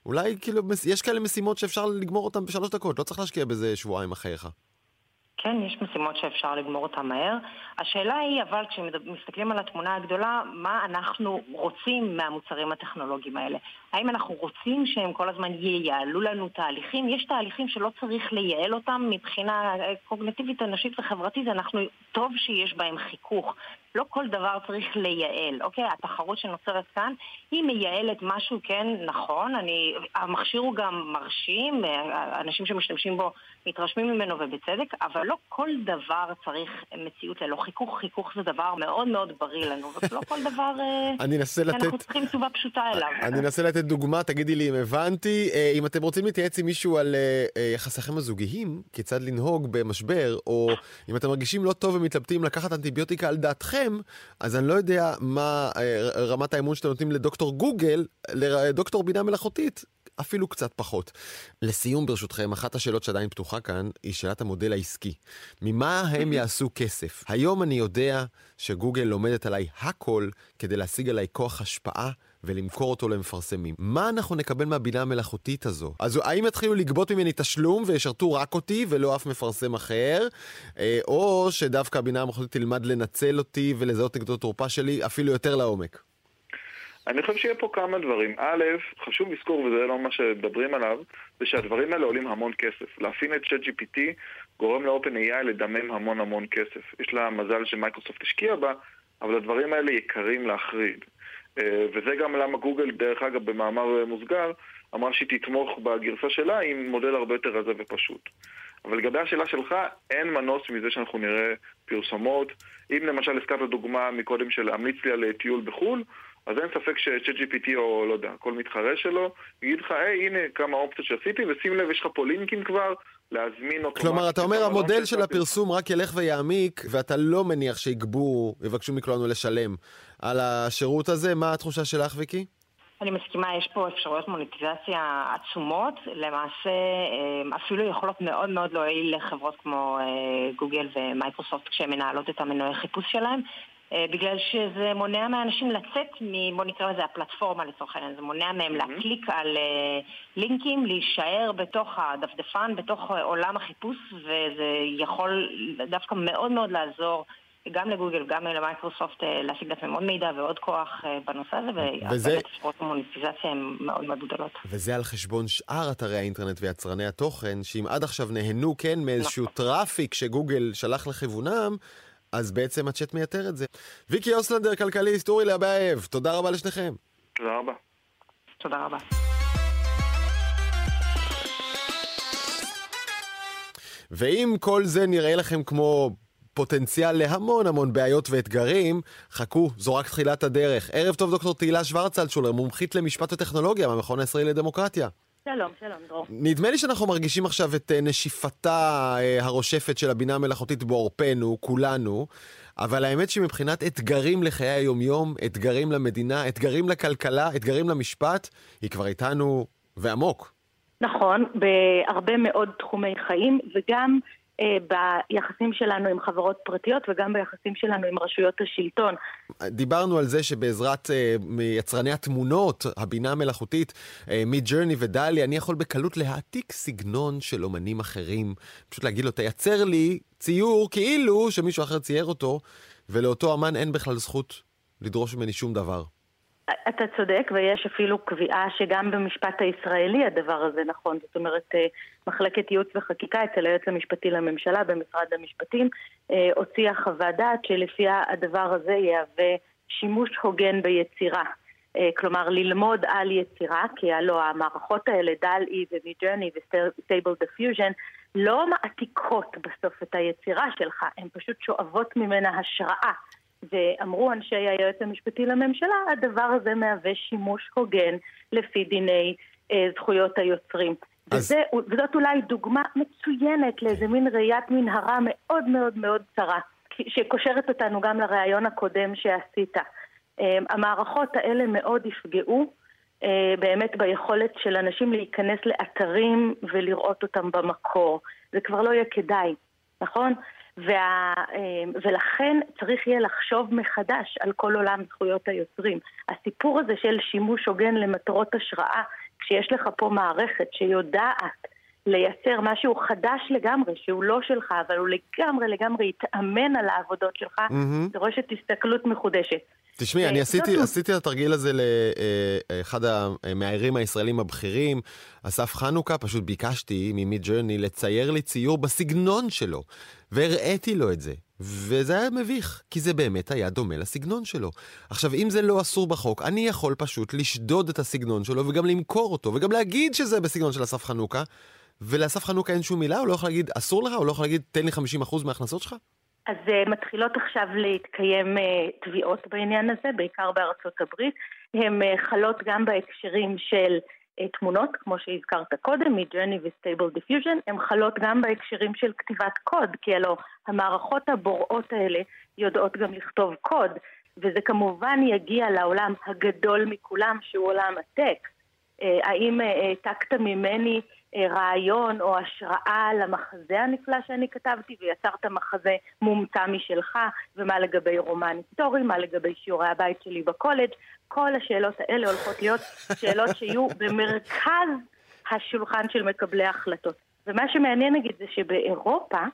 אולי כאילו, יש כאלה משימות שאפשר לגמור אותן בשלוש דקות, לא צריך להשקיע בזה שבועיים אחריך. כן, יש משימות שאפשר לגמור אותן מהר. השאלה היא, אבל כשמסתכלים על התמונה הגדולה, מה אנחנו רוצים מהמוצרים הטכנולוגיים האלה? האם אנחנו רוצים שהם כל הזמן ייעלו לנו תהליכים? יש תהליכים שלא צריך לייעל אותם מבחינה קוגנטיבית, אנושית וחברתית, אנחנו, טוב שיש בהם חיכוך. לא כל דבר צריך לייעל, אוקיי? התחרות שנוצרת כאן, היא מייעלת משהו, כן, נכון, אני, המכשיר הוא גם מרשים, אנשים שמשתמשים בו מתרשמים ממנו ובצדק, אבל לא כל דבר צריך מציאות ללא חיכוך. חיכוך זה דבר מאוד מאוד בריא לנו, ולא כל דבר אה. אנחנו צריכים תשובה פשוטה אליו. אני אנסה לתת דוגמה, תגידי לי אם הבנתי. אה, אם אתם רוצים להתייעץ עם מישהו על אה, יחסיכם הזוגיים, כיצד לנהוג במשבר, או אם אתם מרגישים לא טוב ומתלבטים לקחת אנטיביוטיקה על דעתכם, אז אני לא יודע מה רמת האמון שאתם נותנים לדוקטור גוגל, לדוקטור בינה מלאכותית. אפילו קצת פחות. לסיום, ברשותכם, אחת השאלות שעדיין פתוחה כאן היא שאלת המודל העסקי. ממה הם יעשו כסף? היום אני יודע שגוגל לומדת עליי הכל כדי להשיג עליי כוח השפעה ולמכור אותו למפרסמים. מה אנחנו נקבל מהבינה המלאכותית הזו? אז האם יתחילו לגבות ממני תשלום וישרתו רק אותי ולא אף מפרסם אחר? אה, או שדווקא הבינה המלאכותית תלמד לנצל אותי ולזהות נגדו תורפה שלי אפילו יותר לעומק? אני חושב שיהיה פה כמה דברים. א', חשוב לזכור, וזה לא מה שמדברים עליו, זה שהדברים האלה עולים המון כסף. להפעיל את ChatGPT גורם ל-OpenAI לדמם המון המון כסף. יש לה מזל שמייקרוסופט השקיע בה, אבל הדברים האלה יקרים להחריד. אה, וזה גם למה גוגל, דרך אגב, במאמר מוסגר, אמרה שהיא תתמוך בגרסה שלה עם מודל הרבה יותר רזה ופשוט. אבל לגבי השאלה שלך, אין מנוס מזה שאנחנו נראה פרסומות. אם למשל הזכרת דוגמה מקודם של להמליץ לי על טיול בחו"ל, אז אין ספק ש-ChatGPT או לא יודע, כל מתחרה שלו, יגיד לך, היי, הנה כמה אופציות שעשיתי, ושים לב, יש לך פה לינקים כבר, להזמין אותו. כלומר, אתה אומר, המודל של הפרסום רק ילך ויעמיק, ואתה לא מניח שיגבו, יבקשו מכולנו לשלם על השירות הזה. מה התחושה שלך, ויקי? אני מסכימה, יש פה אפשרויות מוניטיזציה עצומות, למעשה אה, אפילו יכולות מאוד מאוד להועיל לחברות כמו אה, גוגל ומייקרוסופט כשהן מנהלות את המנועי חיפוש שלהם. אה, בגלל שזה מונע מאנשים לצאת מ... בוא נקרא לזה הפלטפורמה לצורך העניין, זה מונע מהם אמ-הממ. להקליק על אה, לינקים, להישאר בתוך הדפדפן, בתוך עולם החיפוש, וזה יכול דווקא מאוד מאוד לעזור גם לגוגל, גם למייקרוסופט אה, להשיג לעצמם עוד מידע ועוד כוח בנושא הזה, וזה... אפשרות המוניטיזציה הן מאוד מאוד גדולות. וזה על חשבון שאר אתרי האינטרנט ויצרני התוכן, שאם עד עכשיו נהנו כן מאיזשהו נכון. traffic שגוגל שלח לכיוונם, אז בעצם הצ'אט מייתר את זה. ויקי אוסלנדר, כלכליסט, אורי אליאבייב, תודה רבה לשניכם. תודה רבה. תודה רבה. ואם כל זה נראה לכם כמו פוטנציאל להמון המון בעיות ואתגרים, חכו, זו רק תחילת הדרך. ערב טוב דוקטור תהילה שוורץ אלטשולר, מומחית למשפט וטכנולוגיה מהמכון הישראלי לדמוקרטיה. שלום, שלום, דרור. נדמה לי שאנחנו מרגישים עכשיו את אה, נשיפתה אה, הרושפת של הבינה המלאכותית בעורפנו, כולנו, אבל האמת שמבחינת אתגרים לחיי היומיום, אתגרים למדינה, אתגרים לכלכלה, אתגרים למשפט, היא כבר איתנו ועמוק. נכון, בהרבה מאוד תחומי חיים, וגם ביחסים שלנו עם חברות פרטיות וגם ביחסים שלנו עם רשויות השלטון. דיברנו על זה שבעזרת uh, יצרני התמונות, הבינה המלאכותית, מג'רני uh, ודלי, אני יכול בקלות להעתיק סגנון של אומנים אחרים. פשוט להגיד לו, תייצר לי ציור כאילו שמישהו אחר צייר אותו, ולאותו אמן אין בכלל זכות לדרוש ממני שום דבר. אתה צודק, ויש אפילו קביעה שגם במשפט הישראלי הדבר הזה נכון. זאת אומרת, אה, מחלקת ייעוץ וחקיקה אצל היועץ המשפטי לממשלה במשרד המשפטים אה, הוציאה חוות דעת שלפיה הדבר הזה יהווה שימוש הוגן ביצירה. אה, כלומר, ללמוד על יצירה, כי הלוא המערכות האלה, DALL-E ו Midjourney ו Stable Diffusion, לא מעתיקות בסוף את היצירה שלך, הן פשוט שואבות ממנה השראה. ואמרו אנשי היועץ המשפטי לממשלה, הדבר הזה מהווה שימוש הוגן לפי דיני אה, זכויות היוצרים. אז... וזה, וזאת אולי דוגמה מצוינת לאיזה מין ראיית מנהרה מאוד מאוד מאוד צרה, שקושרת אותנו גם לראיון הקודם שעשית. אה, המערכות האלה מאוד יפגעו אה, באמת ביכולת של אנשים להיכנס לאתרים ולראות אותם במקור. זה כבר לא יהיה כדאי, נכון? וה, אמ, ולכן צריך יהיה לחשוב מחדש על כל עולם זכויות היוצרים. הסיפור הזה של שימוש הוגן למטרות השראה, כשיש לך פה מערכת שיודעת לייצר משהו חדש לגמרי, שהוא לא שלך, אבל הוא לגמרי לגמרי יתאמן על העבודות שלך, mm-hmm. דורשת הסתכלות מחודשת. תשמעי, אני עשיתי, עשיתי את התרגיל הזה לאחד המאיירים הישראלים הבכירים, אסף חנוכה, פשוט ביקשתי ממיד ג'רני לצייר לי ציור בסגנון שלו, והראיתי לו את זה. וזה היה מביך, כי זה באמת היה דומה לסגנון שלו. עכשיו, אם זה לא אסור בחוק, אני יכול פשוט לשדוד את הסגנון שלו וגם למכור אותו, וגם להגיד שזה בסגנון של אסף חנוכה, ולאסף חנוכה אין שום מילה, הוא לא יכול להגיד אסור לך, הוא לא יכול להגיד תן לי 50% מההכנסות שלך? אז uh, מתחילות עכשיו להתקיים uh, תביעות בעניין הזה, בעיקר בארצות הברית. הן אה, חלות גם בהקשרים של אה, תמונות, כמו שהזכרת קודם, Midjourney ו Stable Diffusion, הן חלות גם בהקשרים של כתיבת קוד, כי הלוא המערכות הבוראות האלה יודעות גם לכתוב קוד, וזה כמובן יגיע לעולם הגדול מכולם, שהוא עולם הטקסט. אה, האם העתקת אה, ממני רעיון או השראה למחזה הנפלא שאני כתבתי ויצרת מחזה מומצא משלך ומה לגבי רומן היסטורי, מה לגבי שיעורי הבית שלי בקולג' כל השאלות האלה הולכות להיות שאלות שיהיו במרכז השולחן של מקבלי ההחלטות. ומה שמעניין נגיד זה שבאירופה אה,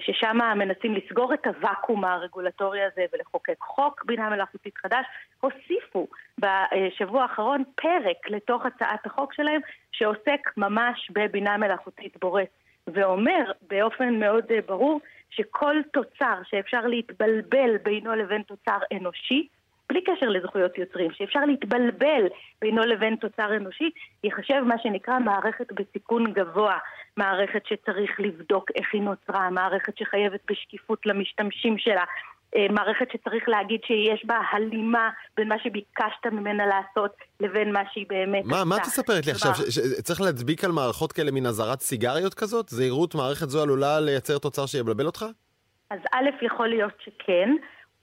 ששם מנסים לסגור את הוואקום הרגולטורי הזה ולחוקק חוק בינה מלאכותית חדש, הוסיפו בשבוע האחרון פרק לתוך הצעת החוק שלהם שעוסק ממש בבינה מלאכותית בורט ואומר באופן מאוד אה, ברור שכל תוצר שאפשר להתבלבל בינו לבין תוצר אנושי בלי קשר לזכויות יוצרים, שאפשר להתבלבל בינו לבין תוצר אנושי, ייחשב מה שנקרא מערכת בסיכון גבוה, מערכת שצריך לבדוק איך היא נוצרה, מערכת שחייבת בשקיפות למשתמשים שלה, אה, מערכת שצריך להגיד שיש בה הלימה בין מה שביקשת ממנה לעשות לבין מה שהיא באמת מה, מה את מספרת לי עכשיו? צריך להדביק על מערכות כאלה מן אזהרת סיגריות כזאת? זהירות מערכת זו עלולה לייצר תוצר שיבלבל אותך? אז א', יכול להיות שכן.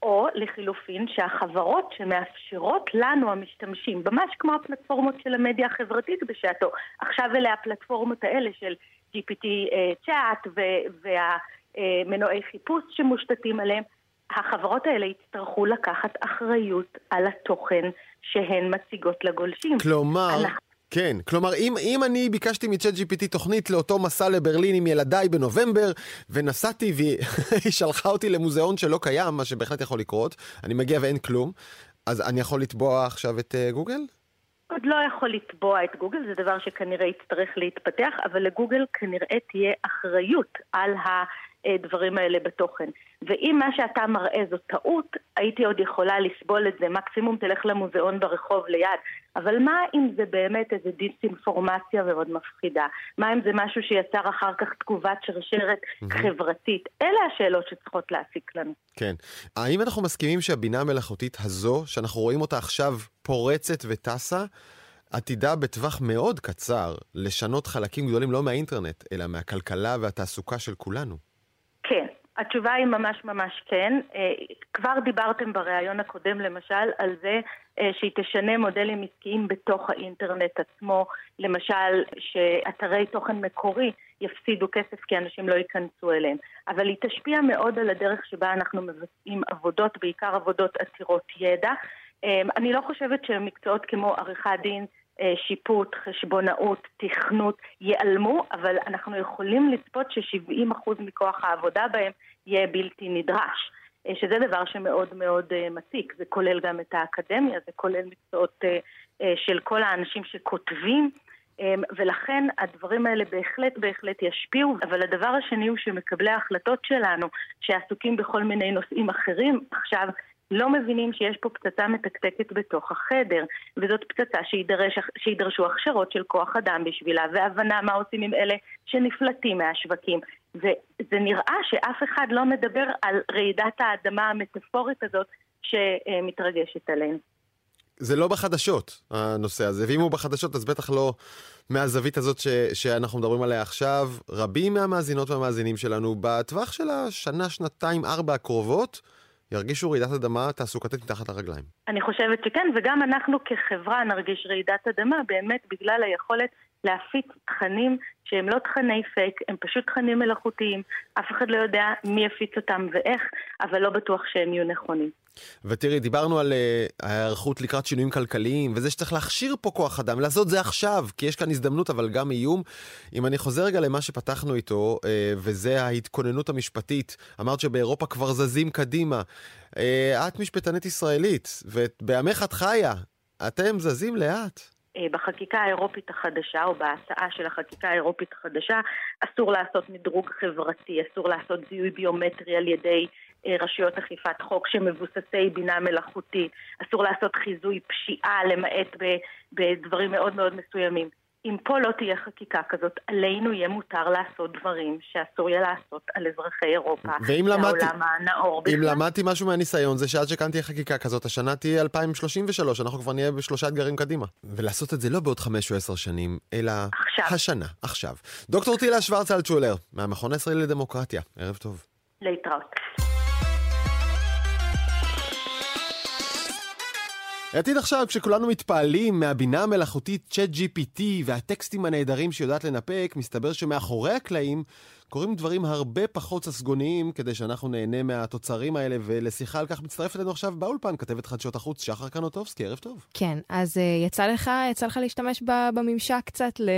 או לחילופין שהחברות שמאפשרות לנו המשתמשים, ממש כמו הפלטפורמות של המדיה החברתית בשעתו, עכשיו אלה הפלטפורמות האלה של GPT צ'אט והמנועי חיפוש שמושתתים עליהם, החברות האלה יצטרכו לקחת אחריות על התוכן שהן מציגות לגולשים. כלומר, אנחנו... כן, כלומר, אם, אם אני ביקשתי מצ'אט GPT תוכנית לאותו מסע לברלין עם ילדיי בנובמבר, ונסעתי והיא שלחה אותי למוזיאון שלא קיים, מה שבהחלט יכול לקרות, אני מגיע ואין כלום, אז אני יכול לתבוע עכשיו את uh, גוגל? עוד לא יכול לתבוע את גוגל, זה דבר שכנראה יצטרך להתפתח, אבל לגוגל כנראה תהיה אחריות על ה... הדברים האלה בתוכן. ואם מה שאתה מראה זו טעות, הייתי עוד יכולה לסבול את זה, מקסימום תלך למוזיאון ברחוב ליד. אבל מה אם זה באמת איזה דיסאינפורמציה מאוד מפחידה? מה אם זה משהו שיצר אחר כך תגובת שרשרת. חברתית? אלה השאלות שצריכות להסיק לנו. כן. האם אנחנו מסכימים שהבינה המלאכותית הזו, שאנחנו רואים אותה עכשיו פורצת וטסה, עתידה בטווח מאוד קצר לשנות חלקים גדולים לא מהאינטרנט, אלא מהכלכלה והתעסוקה של כולנו? התשובה היא ממש ממש כן. אה, כבר דיברתם בריאיון הקודם למשל על זה אה, שהיא תשנה מודלים עסקיים בתוך האינטרנט עצמו, למשל שאתרי תוכן מקורי יפסידו כסף כי אנשים לא ייכנסו אליהם, אבל היא תשפיע מאוד על הדרך שבה אנחנו מבצעים עבודות, בעיקר עבודות עתירות ידע. אה, אני לא חושבת שמקצועות כמו עריכת דין שיפוט, חשבונאות, תכנות, ייעלמו, אבל אנחנו יכולים לצפות ש-70% מכוח העבודה בהם יהיה בלתי נדרש. אה, שזה דבר שמאוד מאוד אה, מציק, זה כולל גם את האקדמיה, זה כולל מקצועות של כל האנשים שכותבים, ולכן הדברים האלה בהחלט בהחלט ישפיעו, אבל הדבר השני הוא שמקבלי ההחלטות שלנו, שעסוקים בכל מיני נושאים אחרים, עכשיו לא מבינים שיש פה פצצה מתקתקת בתוך החדר, וזאת פצצה שידרש, שידרשו הכשרות של כוח אדם בשבילה, והבנה מה עושים עם אלה שנפלטים מהשווקים. וזה נראה שאף אחד לא מדבר על רעידת האדמה המטאפורית הזאת שמתרגשת עלינו. זה לא בחדשות, הנושא הזה, ואם הוא בחדשות אז בטח לא מהזווית הזאת ש, שאנחנו מדברים עליה עכשיו. רבים מהמאזינות והמאזינים שלנו בטווח של השנה, שנתיים, ארבע הקרובות, ירגישו רעידת אדמה תעסוקתית מתחת לרגליים. אני חושבת שכן, וגם אנחנו כחברה נרגיש רעידת אדמה באמת בגלל היכולת להפיץ תכנים שהם לא תכני פייק, הם פשוט תכנים מלאכותיים. אף אחד לא יודע מי יפיץ אותם ואיך, אבל לא בטוח שהם יהיו נכונים. ותראי, דיברנו על uh, ההיערכות לקראת שינויים כלכליים, וזה שצריך להכשיר פה כוח אדם, לעשות זה עכשיו, כי יש כאן הזדמנות, אבל גם איום. אם אני חוזר רגע למה שפתחנו איתו, uh, וזה ההתכוננות המשפטית, אמרת שבאירופה כבר זזים קדימה. Uh, את משפטנית ישראלית, ובעמך את חיה, אתם זזים לאט. בחקיקה האירופית החדשה, או בהצעה של החקיקה האירופית החדשה, אסור לעשות מדרוג חברתי, אסור לעשות זיהוי ביומטרי על ידי אה, רשויות אכיפת חוק שמבוססי בינה מלאכותית, אסור לעשות חיזוי פשיעה למעט בדברים מאוד מאוד מסוימים. אם פה לא תהיה חקיקה כזאת, עלינו יהיה מותר לעשות דברים שאסור יהיה לעשות על אזרחי אירופה, ואם למדתי, הנאור. אם למדתי משהו מהניסיון זה שעד שכאן תהיה חקיקה כזאת, השנה תהיה 2033, אנחנו כבר נהיה בשלושה אתגרים קדימה. ולעשות את זה לא בעוד חמש או עשר שנים, אלא עכשיו. השנה, עכשיו. דוקטור טילה שוורץ אלטשולר, מהמכון הישראלי לדמוקרטיה, ערב טוב. להתראות. העתיד עכשיו, כשכולנו מתפעלים מהבינה המלאכותית צ'אט GPT והטקסטים הנהדרים שיודעת לנפק, מסתבר שמאחורי הקלעים קורים דברים הרבה פחות ססגוניים כדי שאנחנו נהנה מהתוצרים האלה, ולשיחה על כך מצטרפת אלינו עכשיו באולפן, כתבת חדשות החוץ שחר קנוטובסקי, ערב טוב. כן, אז uh, יצא לך, יצא לך להשתמש בממשק קצת ל...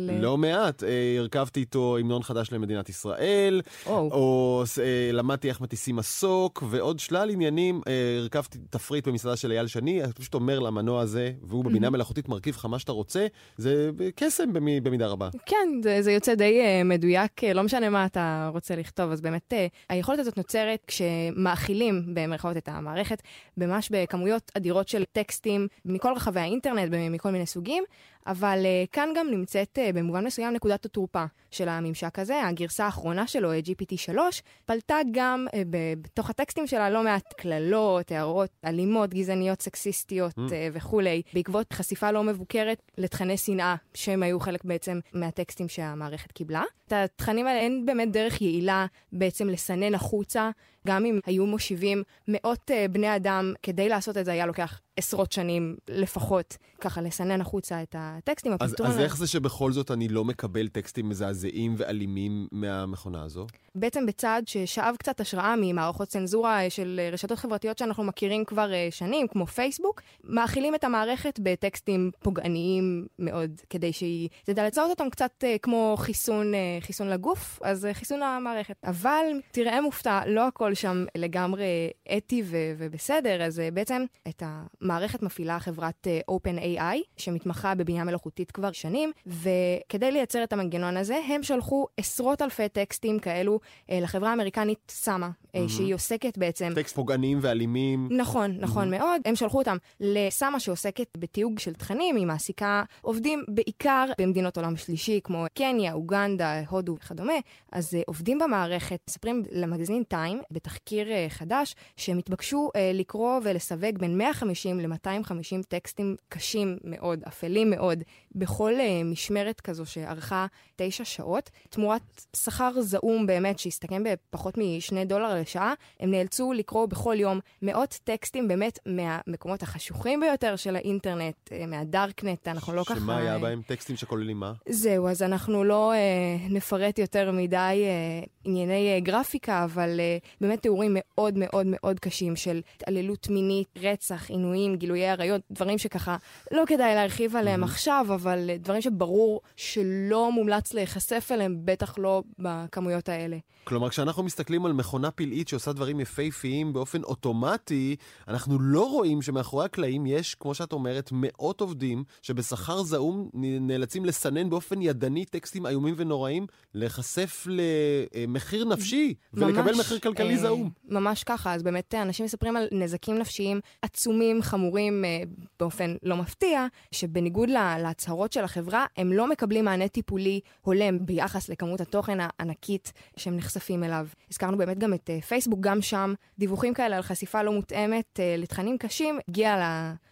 ל... לא מעט, uh, הרכבתי איתו המנון חדש למדינת ישראל, oh. או uh, למדתי איך מטיסים מסוק, ועוד שלל עניינים, uh, הרכבתי תפריט במסעדה של אייל שני, אתה פשוט אומר למנוע הזה, והוא בבינה מלאכותית מרכיב לך מה שאתה רוצה, זה קסם במידה רבה. כן, זה, זה יוצא די uh, מדויק, לא משנה. משנה מה אתה רוצה לכתוב, אז באמת אה, היכולת הזאת נוצרת כשמאכילים במרכאות את המערכת, ממש בכמויות אדירות של טקסטים מכל רחבי האינטרנט, מכל מיני סוגים, אבל uh, כאן גם נמצאת uh, במובן מסוים נקודת התורפה של הממשק הזה. הגרסה האחרונה שלו, GPT-3, פלטה גם uh, בתוך הטקסטים שלה לא מעט קללות, הערות אלימות, גזעניות, סקסיסטיות mm. uh, וכולי, בעקבות חשיפה לא מבוקרת לתכני שנאה, שהם היו חלק בעצם מהטקסטים שהמערכת קיבלה. את התכנים האלה אין באמת דרך יעילה בעצם לסנן החוצה. גם אם היו מושיבים מאות uh, בני אדם, כדי לעשות את זה היה לוקח עשרות שנים לפחות, ככה לסנן החוצה את הטקסטים. אז, אז איך זה שבכל זאת אני לא מקבל טקסטים מזעזעים ואלימים מהמכונה הזו? בעצם בצעד ששאב קצת השראה ממערכות צנזורה של רשתות חברתיות שאנחנו מכירים כבר uh, שנים, כמו פייסבוק, מאכילים את המערכת בטקסטים פוגעניים מאוד, כדי שהיא תדע לצאות אותם קצת כמו חיסון, חיסון לגוף, אז חיסון למערכת. אבל תראה מופתע, לא הכל שם לגמרי אתי ו- ובסדר, אז בעצם את המערכת מפעילה חברת OpenAI, שמתמחה בבינה מלאכותית כבר שנים, וכדי לייצר את המנגנון הזה, הם שלחו עשרות אלפי טקסטים כאלו לחברה האמריקנית סאמה, mm-hmm. שהיא עוסקת בעצם... טקסט פוגעניים ואלימים. נכון, נכון mm-hmm. מאוד. הם שלחו אותם לסאמה שעוסקת בתיוג של תכנים, היא מעסיקה עובדים בעיקר במדינות עולם שלישי, כמו קניה, אוגנדה, הודו וכדומה, אז uh, עובדים במערכת, מספרים למגזין טיים, בתחקיר חדש, שהם התבקשו לקרוא ולסווג בין 150 ל-250 טקסטים קשים מאוד, אפלים מאוד, בכל משמרת כזו שארכה תשע שעות, תמורת שכר זעום באמת, שהסתכם בפחות משני דולר לשעה, הם נאלצו לקרוא בכל יום מאות טקסטים באמת מהמקומות החשוכים ביותר של האינטרנט, uh, מהדארקנט, אנחנו לא ככה... שמה היה בהם? טקסטים שכוללים מה? זהו, אז אנחנו לא uh, נפרט יותר מדי uh, ענייני uh, גרפיקה, אבל uh, באמת תיאורים מאוד מאוד מאוד קשים של התעללות מינית, רצח, עינויים, גילויי עריות, דברים שככה לא כדאי להרחיב עליהם mm-hmm. עכשיו, אבל uh, דברים שברור שלא מומלץ להיחשף אליהם, בטח לא בכמויות האלה. כלומר, כשאנחנו מסתכלים על מכונה פלאית שעושה דברים יפהפיים באופן אוטומטי, אנחנו לא רואים שמאחורי הקלעים יש, כמו שאת אומרת, מאות עובדים שבשכר זעום נאלצים לסנן באופן ידני טקסטים איומים ונוראים, להיחשף למחיר נפשי ולקבל ממש, מחיר כלכלי אה, זעום. ממש ככה, אז באמת אנשים מספרים על נזקים נפשיים עצומים, חמורים, אה, באופן לא מפתיע, שבניגוד להצהרות של החברה, הם לא מקבלים מענה טיפולי הולם ביחס לכמות התוכן הענקית שהם נחשפים אליו. הזכרנו באמת גם את uh, פייסבוק, גם שם דיווחים כאלה על חשיפה לא מותאמת uh, לתכנים קשים, הגיע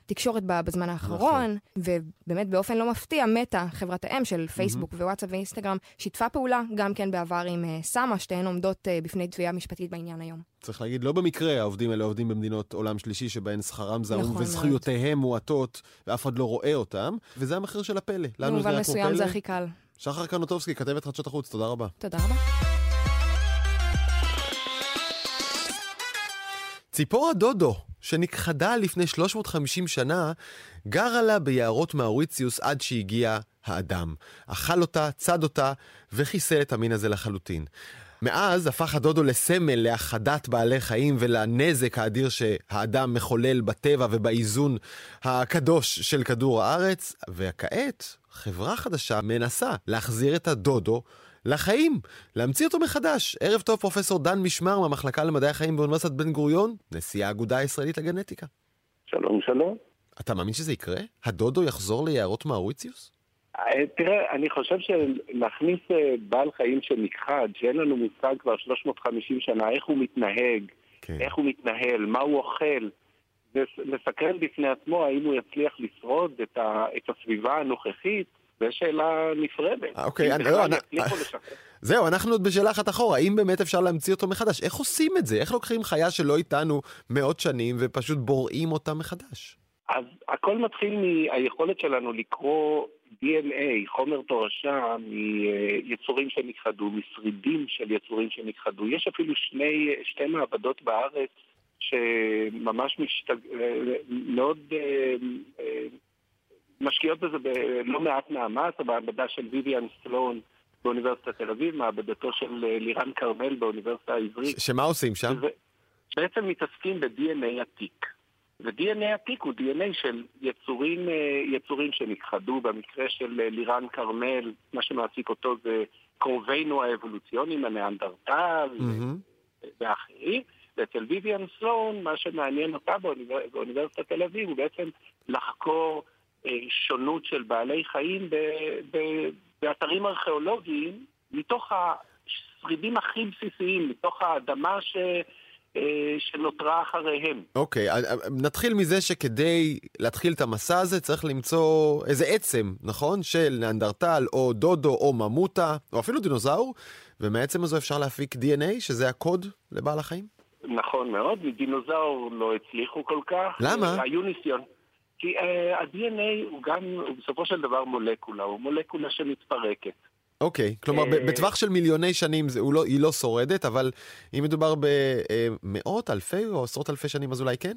לתקשורת בזמן האחרון, נכון. ובאמת באופן לא מפתיע, מטא, חברת האם של פייסבוק mm-hmm. ווואטסאפ ואינסטגרם, שיתפה פעולה גם כן בעבר עם uh, סאמה, שתיהן עומדות בפני תביעה משפטית בעניין היום. צריך להגיד, לא במקרה העובדים האלה עובדים במדינות עולם שלישי, שבהן שכרם זעום נכון וזכויותיהם מועטות, ואף אחד לא רואה אותם, וזה המחיר של הפלא. במובן מסוים זה הכי קל. שחר קנוטובסקי, כתבת חדשות החוץ, תודה רבה. תודה רבה. ציפור הדודו שנכחדה לפני 350 שנה, גרה לה ביערות מאוריציוס עד שהגיע האדם. אכל אותה, צד אותה, וחיסל את המין הזה לחלוטין. מאז הפך הדודו לסמל להחדת בעלי חיים ולנזק האדיר שהאדם מחולל בטבע ובאיזון הקדוש של כדור הארץ, וכעת חברה חדשה מנסה להחזיר את הדודו לחיים, להמציא אותו מחדש. ערב טוב, פרופסור דן משמר מהמחלקה למדעי החיים באוניברסיטת בן גוריון, נשיא האגודה הישראלית לגנטיקה. שלום, שלום. אתה מאמין שזה יקרה? הדודו יחזור ליערות מאוריציוס? אה, תראה, אני חושב שלהכניס אה, בעל חיים שנכחד, שאין לנו מושג כבר 350 שנה איך הוא מתנהג, כן. איך הוא מתנהל, מה הוא אוכל, זה מסקרן בפני עצמו האם הוא יצליח לשרוד את, ה, את הסביבה הנוכחית, זו שאלה נפרדת. אה, אוקיי, אני, לא, אני, זהו, אנחנו עוד בשאלה אחת אחורה, האם באמת אפשר להמציא אותו מחדש? איך עושים את זה? איך לוקחים חיה שלא איתנו מאות שנים ופשוט בוראים אותה מחדש? אז הכל מתחיל מהיכולת שלנו לקרוא DNA, חומר תורשה מיצורים שנכחדו, משרידים של יצורים שנכחדו. יש אפילו שני, שתי מעבדות בארץ שממש משתג... מאוד אה, אה, משקיעות בזה בלא מעט מאמץ, המעבדה של ויvian סלון באוניברסיטת תל אביב, מעבדתו של אה, לירן כרמל באוניברסיטה העברית. שמה עושים שם? בעצם מתעסקים ב-DNA עתיק. ו-DNA עתיק הוא DNA של יצורים, אה, יצורים שנכחדו, במקרה של אה, לירן כרמל, מה שמעסיק אותו זה קרובינו האבולוציוניים, הניאנדרטל mm-hmm. ואחרים. ואצל ויvian סלון, מה שמעניין אותה באוניבר... באוניברסיטת תל אביב הוא בעצם לחקור שונות של בעלי חיים ב... ב... באתרים ארכיאולוגיים מתוך השרידים הכי בסיסיים, מתוך האדמה ש... אה, שנותרה אחריהם. אוקיי, okay, נתחיל מזה שכדי להתחיל את המסע הזה צריך למצוא איזה עצם, נכון? של ניאנדרטל או דודו או ממוטה, או אפילו דינוזאור, ומהעצם הזו אפשר להפיק DNA, שזה הקוד לבעל החיים? נכון מאוד, מדינוזאור לא הצליחו כל כך. למה? היו ניסיון. כי uh, ה-DNA הוא גם, הוא בסופו של דבר מולקולה, הוא מולקולה שמתפרקת. אוקיי, okay, כלומר אה, בטווח של מיליוני שנים זה, לא, היא לא שורדת, אבל אם מדובר במאות, אלפי או עשרות אלפי שנים אז אולי כן?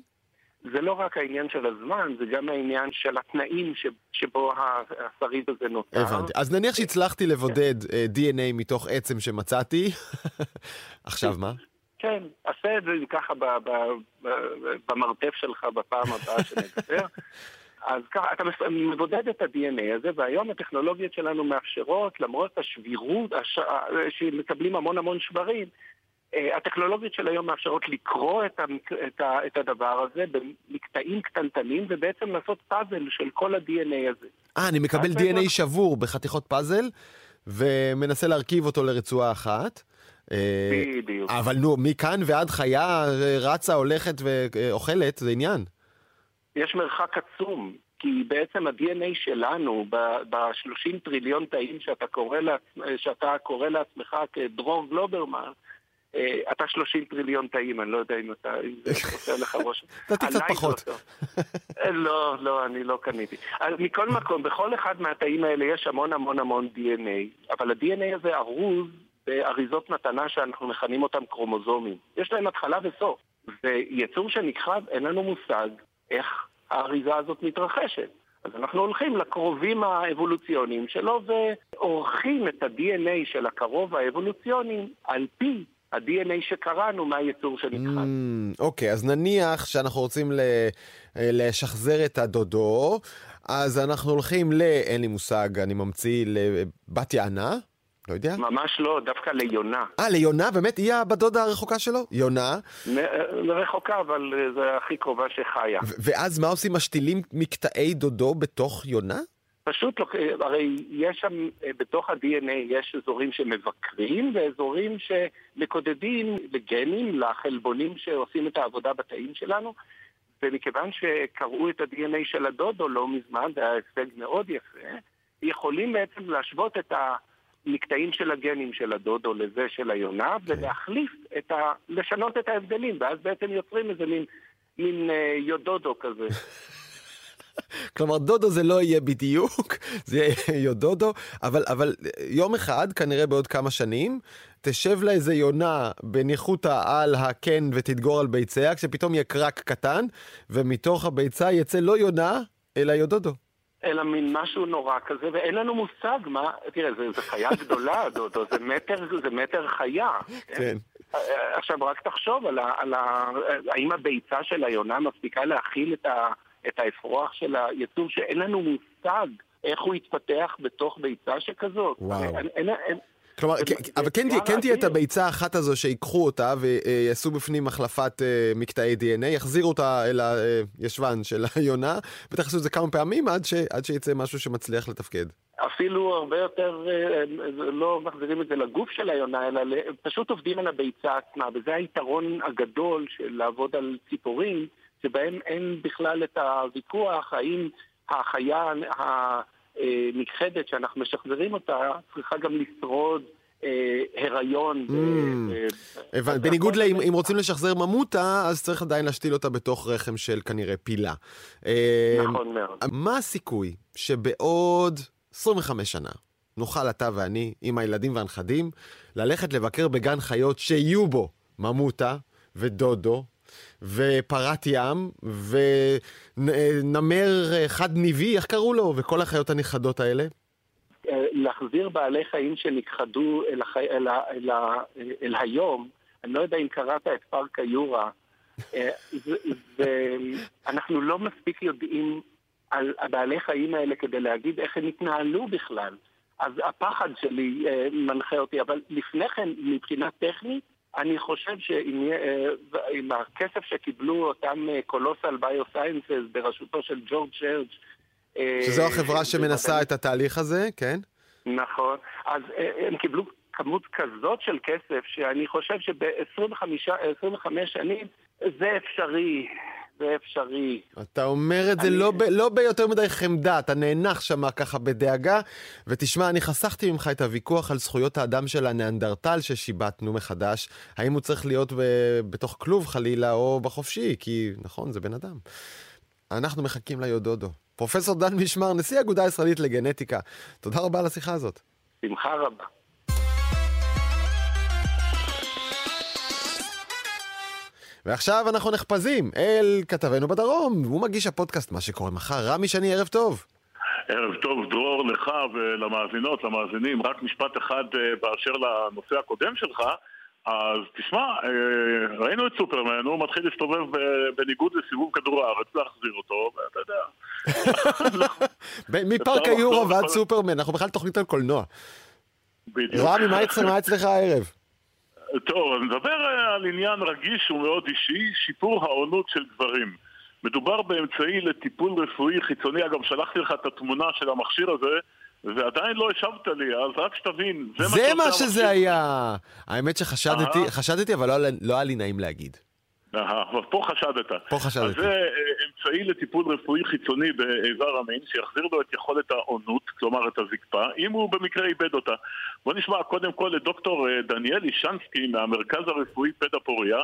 זה לא רק העניין של הזמן, זה גם העניין של התנאים ש, שבו השריד הזה נותר. הבנתי. אז נניח שהצלחתי לבודד. אה, DNA מתוך עצם שמצאתי, עכשיו מה? כן, עשה את זה ככה במרתף שלך בפעם הבאה שנדבר. אז ככה, אתה מבודד את ה-DNA הזה, והיום הטכנולוגיות שלנו מאפשרות, למרות השבירות, הש... שמקבלים המון המון שברים, אה, הטכנולוגיות של היום מאפשרות לקרוא את, המק... את, ה... את הדבר הזה במקטעים קטנטנים, ובעצם לעשות פאזל של כל ה-DNA הזה. אה, אני מקבל DNA שבור בחתיכות פאזל, ומנסה להרכיב אותו לרצועה אחת. בדיוק. אבל נו, מכאן ועד חיה רצה, הולכת ואוכלת, זה עניין. יש מרחק עצום, כי בעצם ה-DNA שלנו, ב-30 טריליון תאים שאתה קורא, לעצ... שאתה קורא לעצמך כדרור גלוברמן, אה, אתה 30 טריליון תאים, אני לא יודע אם אתה, אם זה עושה לך ראש. נתתי קצת פחות. לא, לא, אני לא קניתי. מכל מקום, בכל אחד מהתאים האלה יש המון המון המון DNA, אבל ה-DNA הזה ארוז באריזות מתנה שאנחנו מכנים אותם קרומוזומים. יש להם התחלה וסוף. ויצור שנכחד, אין לנו מושג איך האריזה הזאת מתרחשת. אז אנחנו הולכים לקרובים האבולוציוניים שלו ועורכים את ה-DNA של הקרוב האבולוציוני על פי ה-DNA שקראנו מהיצור שנכחד. Mm, אוקיי, אז נניח שאנחנו רוצים לשחזר את הדודו, אז אנחנו הולכים ל... אין לי מושג, אני ממציא לבת יענה. לא יודע. ממש לא, דווקא ליונה. אה, ליונה? באמת? היא הבדודה הרחוקה שלו? יונה? רחוקה, אבל אה, זה הכי קרובה שחיה. ואז מה עושים? משתילים מקטעי דודו בתוך יונה? פשוט, לא, הרי יש שם, אה, בתוך ה-DNA יש אזורים שמבקרים ואזורים שמקודדים לגנים, לחלבונים שעושים את העבודה בתאים שלנו. ומכיוון שקראו את ה-DNA של הדודו לא מזמן, זה היה הישג מאוד יפה, יכולים בעצם להשוות את ה... מקטעים של הגנים של הדודו לזה של היונה, okay. כן. ולהחליף את ה... לשנות את ההבדלים, ואז בעצם יוצרים איזה מין, מין אה, יודודו כזה. כלומר, דודו זה לא יהיה בדיוק, זה יהיה יודודו, אבל, אבל יום אחד, כנראה בעוד כמה שנים, תשב לה איזה יונה בניחותא על הקן ותדגור על ביציה, כשפתאום יהיה קרק קטן, ומתוך הביצה יצא לא יונה, אלא יודודו. אלא מין משהו נורא כזה, ואין לנו מושג מה, תראה, זה, זה חיה גדולה, דודו, זה מטר, זה מטר חיה. כן. עכשיו רק תחשוב על, ה, על ה, האם הביצה של היונה מספיקה להכיל את, ה, את האפרוח של היצור, שאין לנו מושג איך הוא יתפתח בתוך ביצה שכזאת. וואו. אין, אין, אין, כלומר, אבל כן תהיה- כן תהיה את אדיר. הביצה האחת הזו שיקחו אותה ויעשו בפנים החלפת אה, מקטעי דנ"א, יחזירו אותה אל הישבן של היונה, בטח יעשו את זה כמה פעמים עד ש- עד שיצא משהו שמצליח לתפקד. אפילו הרבה יותר, אה, אה, לא מחזירים את זה לגוף של היונה, אלא פשוט עובדים על הביצה עצמה, וזה היתרון הגדול של לעבוד על ציפורים, שבהם אין בכלל את הוויכוח האם החיה הנכחדת שאנחנו משחזרים אותה צריכה גם לשרוד אה, הריון. Mm. בניגוד לאם באמת- אם רוצים לשחזר ממוטה, אז צריך עדיין להשתיל אותה בתוך רחם של כנראה פילה. אה, נכון מאוד. מה הסיכוי שבעוד 25 שנה נוכל אתה ואני, עם הילדים והנכדים, ללכת לבקר בגן חיות שיהיו בו ממוטה ודודו ופרת ים ונמר חד ניבי, איך קראו לו? וכל החיות הנכחדות האלה? אה, להחזיר בעלי חיים שנכחדו אל, החי... אל, ה... אל, ה... אל היום, אני לא יודע אם קראת את פארק היורה, אה, זה, זה... אנחנו לא מספיק יודעים על הבעלי חיים האלה כדי להגיד איך הם התנהלו בכלל. אז הפחד שלי אה, מנחה אותי, אבל לפני כן, מבחינה טכנית, אני חושב שעם אה, עם הכסף שקיבלו אותם קולוסל ביוסיינסס בראשותו של ג'ורג' שרץ', אה, שזו החברה שמנסה את התהליך הזה, כן? נכון. אז אה, הם קיבלו כמות כזאת של כסף, שאני חושב שב-25 שנים זה אפשרי. זה אפשרי. אתה אומר את זה אני- לא, ב, לא ביותר מדי חמדה, אתה נאנח שם ככה בדאגה. ותשמע, אני חסכתי ממך את הוויכוח על זכויות האדם של הניאנדרטל ששיבטנו מחדש. האם הוא צריך להיות ב, בתוך כלוב חלילה או בחופשי? כי נכון, זה בן אדם. אנחנו מחכים ליודודו. פרופסור דן משמר, נשיא האגודה הישראלית לגנטיקה, תודה רבה על השיחה הזאת. שמחה רבה. ועכשיו אנחנו נחפזים אל כתבנו בדרום, הוא מגיש הפודקאסט מה שקורה מחר. רמי שני, ערב טוב. ערב טוב, דרור, לך ולמאזינות, למאזינים. רק משפט אחד אה, באשר לנושא הקודם שלך. אז תשמע, אה, ראינו את סופרמן, הוא מתחיל להסתובב בניגוד לסיבוב כדור הארץ, להחזיר אותו, ואתה יודע. מפארק לחזור ועד סופרמן, אנחנו בכלל תוכנית על קולנוע. רמי, מה אצלך הערב? טוב, אני מדבר אה, על עניין רגיש ומאוד אישי, שיפור העונות של גברים. מדובר באמצעי לטיפול רפואי חיצוני, אגב, שלחתי לך את התמונה של המכשיר הזה, ועדיין לא השבת לי, אז רק שתבין, זה, זה מה המכשיר. שזה היה. האמת שחשדתי. חשדתי, אבל לא לא היה לי נעים להגיד. אהה, פה חשדת. פה חשדתי. אז זה אה, אמצעי לטיפול רפואי חיצוני באיבר המין, שיחזיר לו את יכולת העונות, כלומר את הזקפה, אם הוא במקרה איבד אותה. בוא נשמע קודם כל את דוקטור אה, דניאל אישנסקי מהמרכז הרפואי פדה פוריה,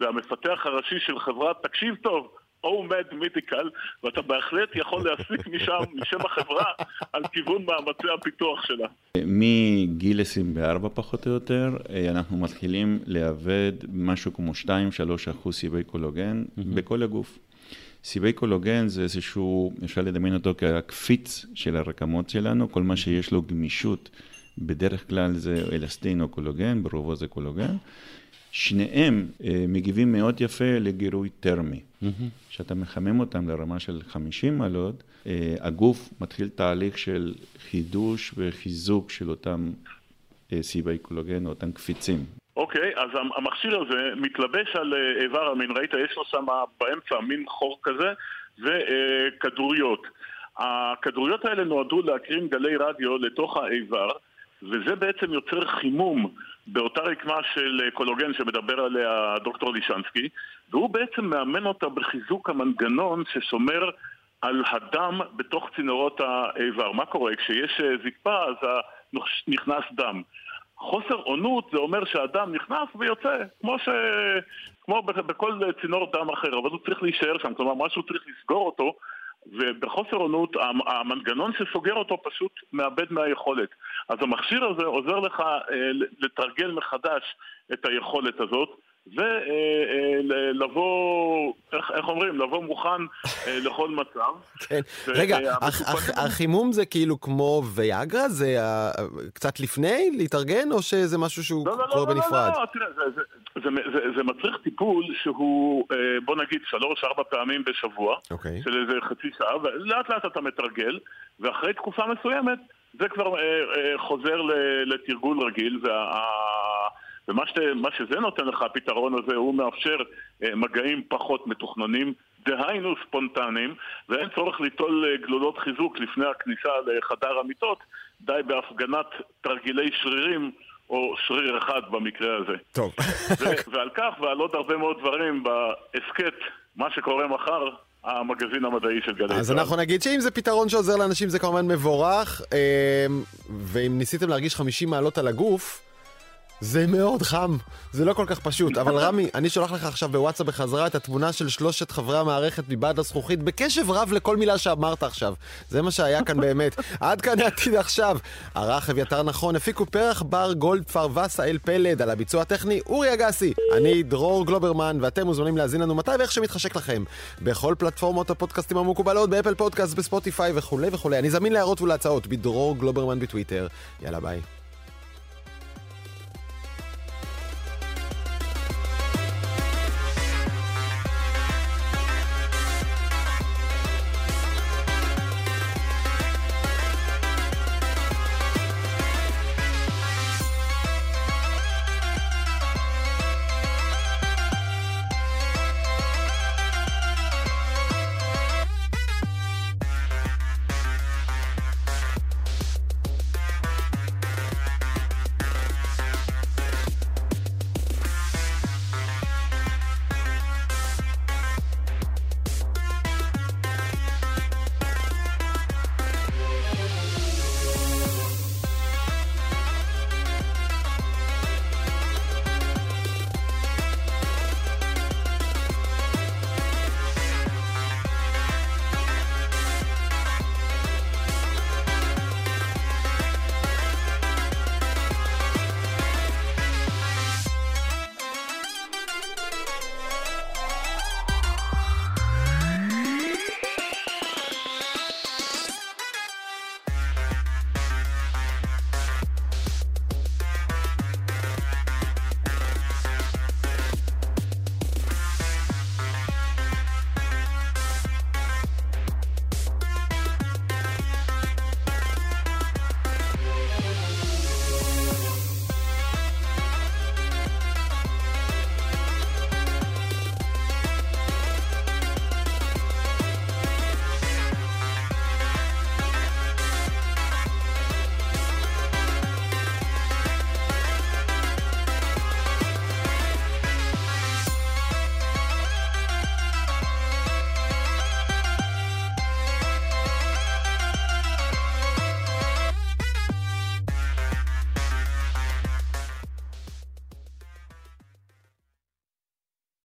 והמפתח הראשי של חברת, תקשיב טוב, אומד מידיקל, ואתה בהחלט יכול להסיק משם, משם החברה, על כיוון מאמצי הפיתוח שלה. מגיל 24 פחות או יותר, אה, אנחנו מתחילים לאבד משהו כמו 2-3 אחוז סיבי קולוגן בכל הגוף. סיבי קולוגן זה איזשהו, אפשר לדמיין אותו כקפיץ של הרקמות שלנו, כל מה שיש לו גמישות, בדרך כלל זה אלסטין או קולוגן, ברובו זה קולוגן. שניהם אה, מגיבים מאוד יפה לגירוי טרמי. כשאתה מחמם אותם לרמה של 50 מעלות, אה, הגוף מתחיל תהליך של חידוש וחיזוק של אותם אה, סיבי קולוגן, אותם קפיצים. אוקיי, אז המ- המכשיר הזה מתלבש על אה, איבר המין, ראית? יש לו שם באמצע מין חור כזה וכדוריות. הכדוריות האלה נועדו להקרין גלי רדיו לתוך האיבר, וזה בעצם יוצר חימום באותה רקמה של אה, קולוגן שמדבר עליה דוקטור לישנסקי, והוא בעצם מאמן אותה בחיזוק המנגנון ששומר על הדם בתוך צינורות האיבר. מה קורה? כשיש אה, זקפה אז נכנס דם. חוסר עונות זה אומר שהדם נכנס ויוצא, כמו, ש... כמו בכל צינור דם אחר, אבל הוא צריך להישאר שם, כלומר משהו צריך לסגור אותו, ובחוסר עונות המנגנון שסוגר אותו פשוט מאבד מהיכולת. אז המכשיר הזה עוזר לך אה, לתרגל מחדש את היכולת הזאת. ולבוא, איך, איך אומרים, לבוא מוכן אה, לכל מצב. כן. רגע, החימום זה כאילו כמו ויאגרה? זה קצת לפני להתארגן, או שזה משהו שהוא לא, לא, כבר לא, בנפרד? לא, לא, תראה, זה מצריך טיפול שהוא, אה, בוא נגיד, שלוש-ארבע פעמים בשבוע, אוקיי. של איזה חצי שעה, ולאט לאט אתה מתרגל, ואחרי תקופה מסוימת זה כבר אה, חוזר לתרגול רגיל, וה... ומה ש, שזה נותן לך, הפתרון הזה, הוא מאפשר אה, מגעים פחות מתוכננים, דהיינו ספונטניים, ואין צורך ליטול אה, גלולות חיזוק לפני הכניסה לחדר המיטות, די בהפגנת תרגילי שרירים או שריר אחד במקרה הזה. טוב. ו- ועל כך ועל עוד הרבה מאוד דברים בהסכת, מה שקורה מחר, המגזין המדעי של גלי צה"ל. אז אנחנו נגיד שאם זה פתרון שעוזר לאנשים זה כמובן מבורך, אה, ואם ניסיתם להרגיש 50 מעלות על הגוף, זה מאוד חם, זה לא כל כך פשוט. אבל רמי, אני שולח לך עכשיו בוואטסאפ בחזרה את התמונה של שלושת חברי המערכת מבעד הזכוכית, בקשב רב לכל מילה שאמרת עכשיו. זה מה שהיה כאן באמת. עד כאן העתיד עכשיו. ערך אביתר נכון, הפיקו פרח בר, גולדפרב, וסה, אל פלד, על הביצוע הטכני, אורי אגסי. אני דרור גלוברמן, ואתם מוזמנים להאזין לנו מתי ואיך שמתחשק לכם. בכל פלטפורמות הפודקאסטים המקובלות, ב Apple Podcast, בספוטיפיי וכולי וכולי. אני זמין להערות ולהצעות בדרור גלוברמן בטוויטר. יאללה ביי.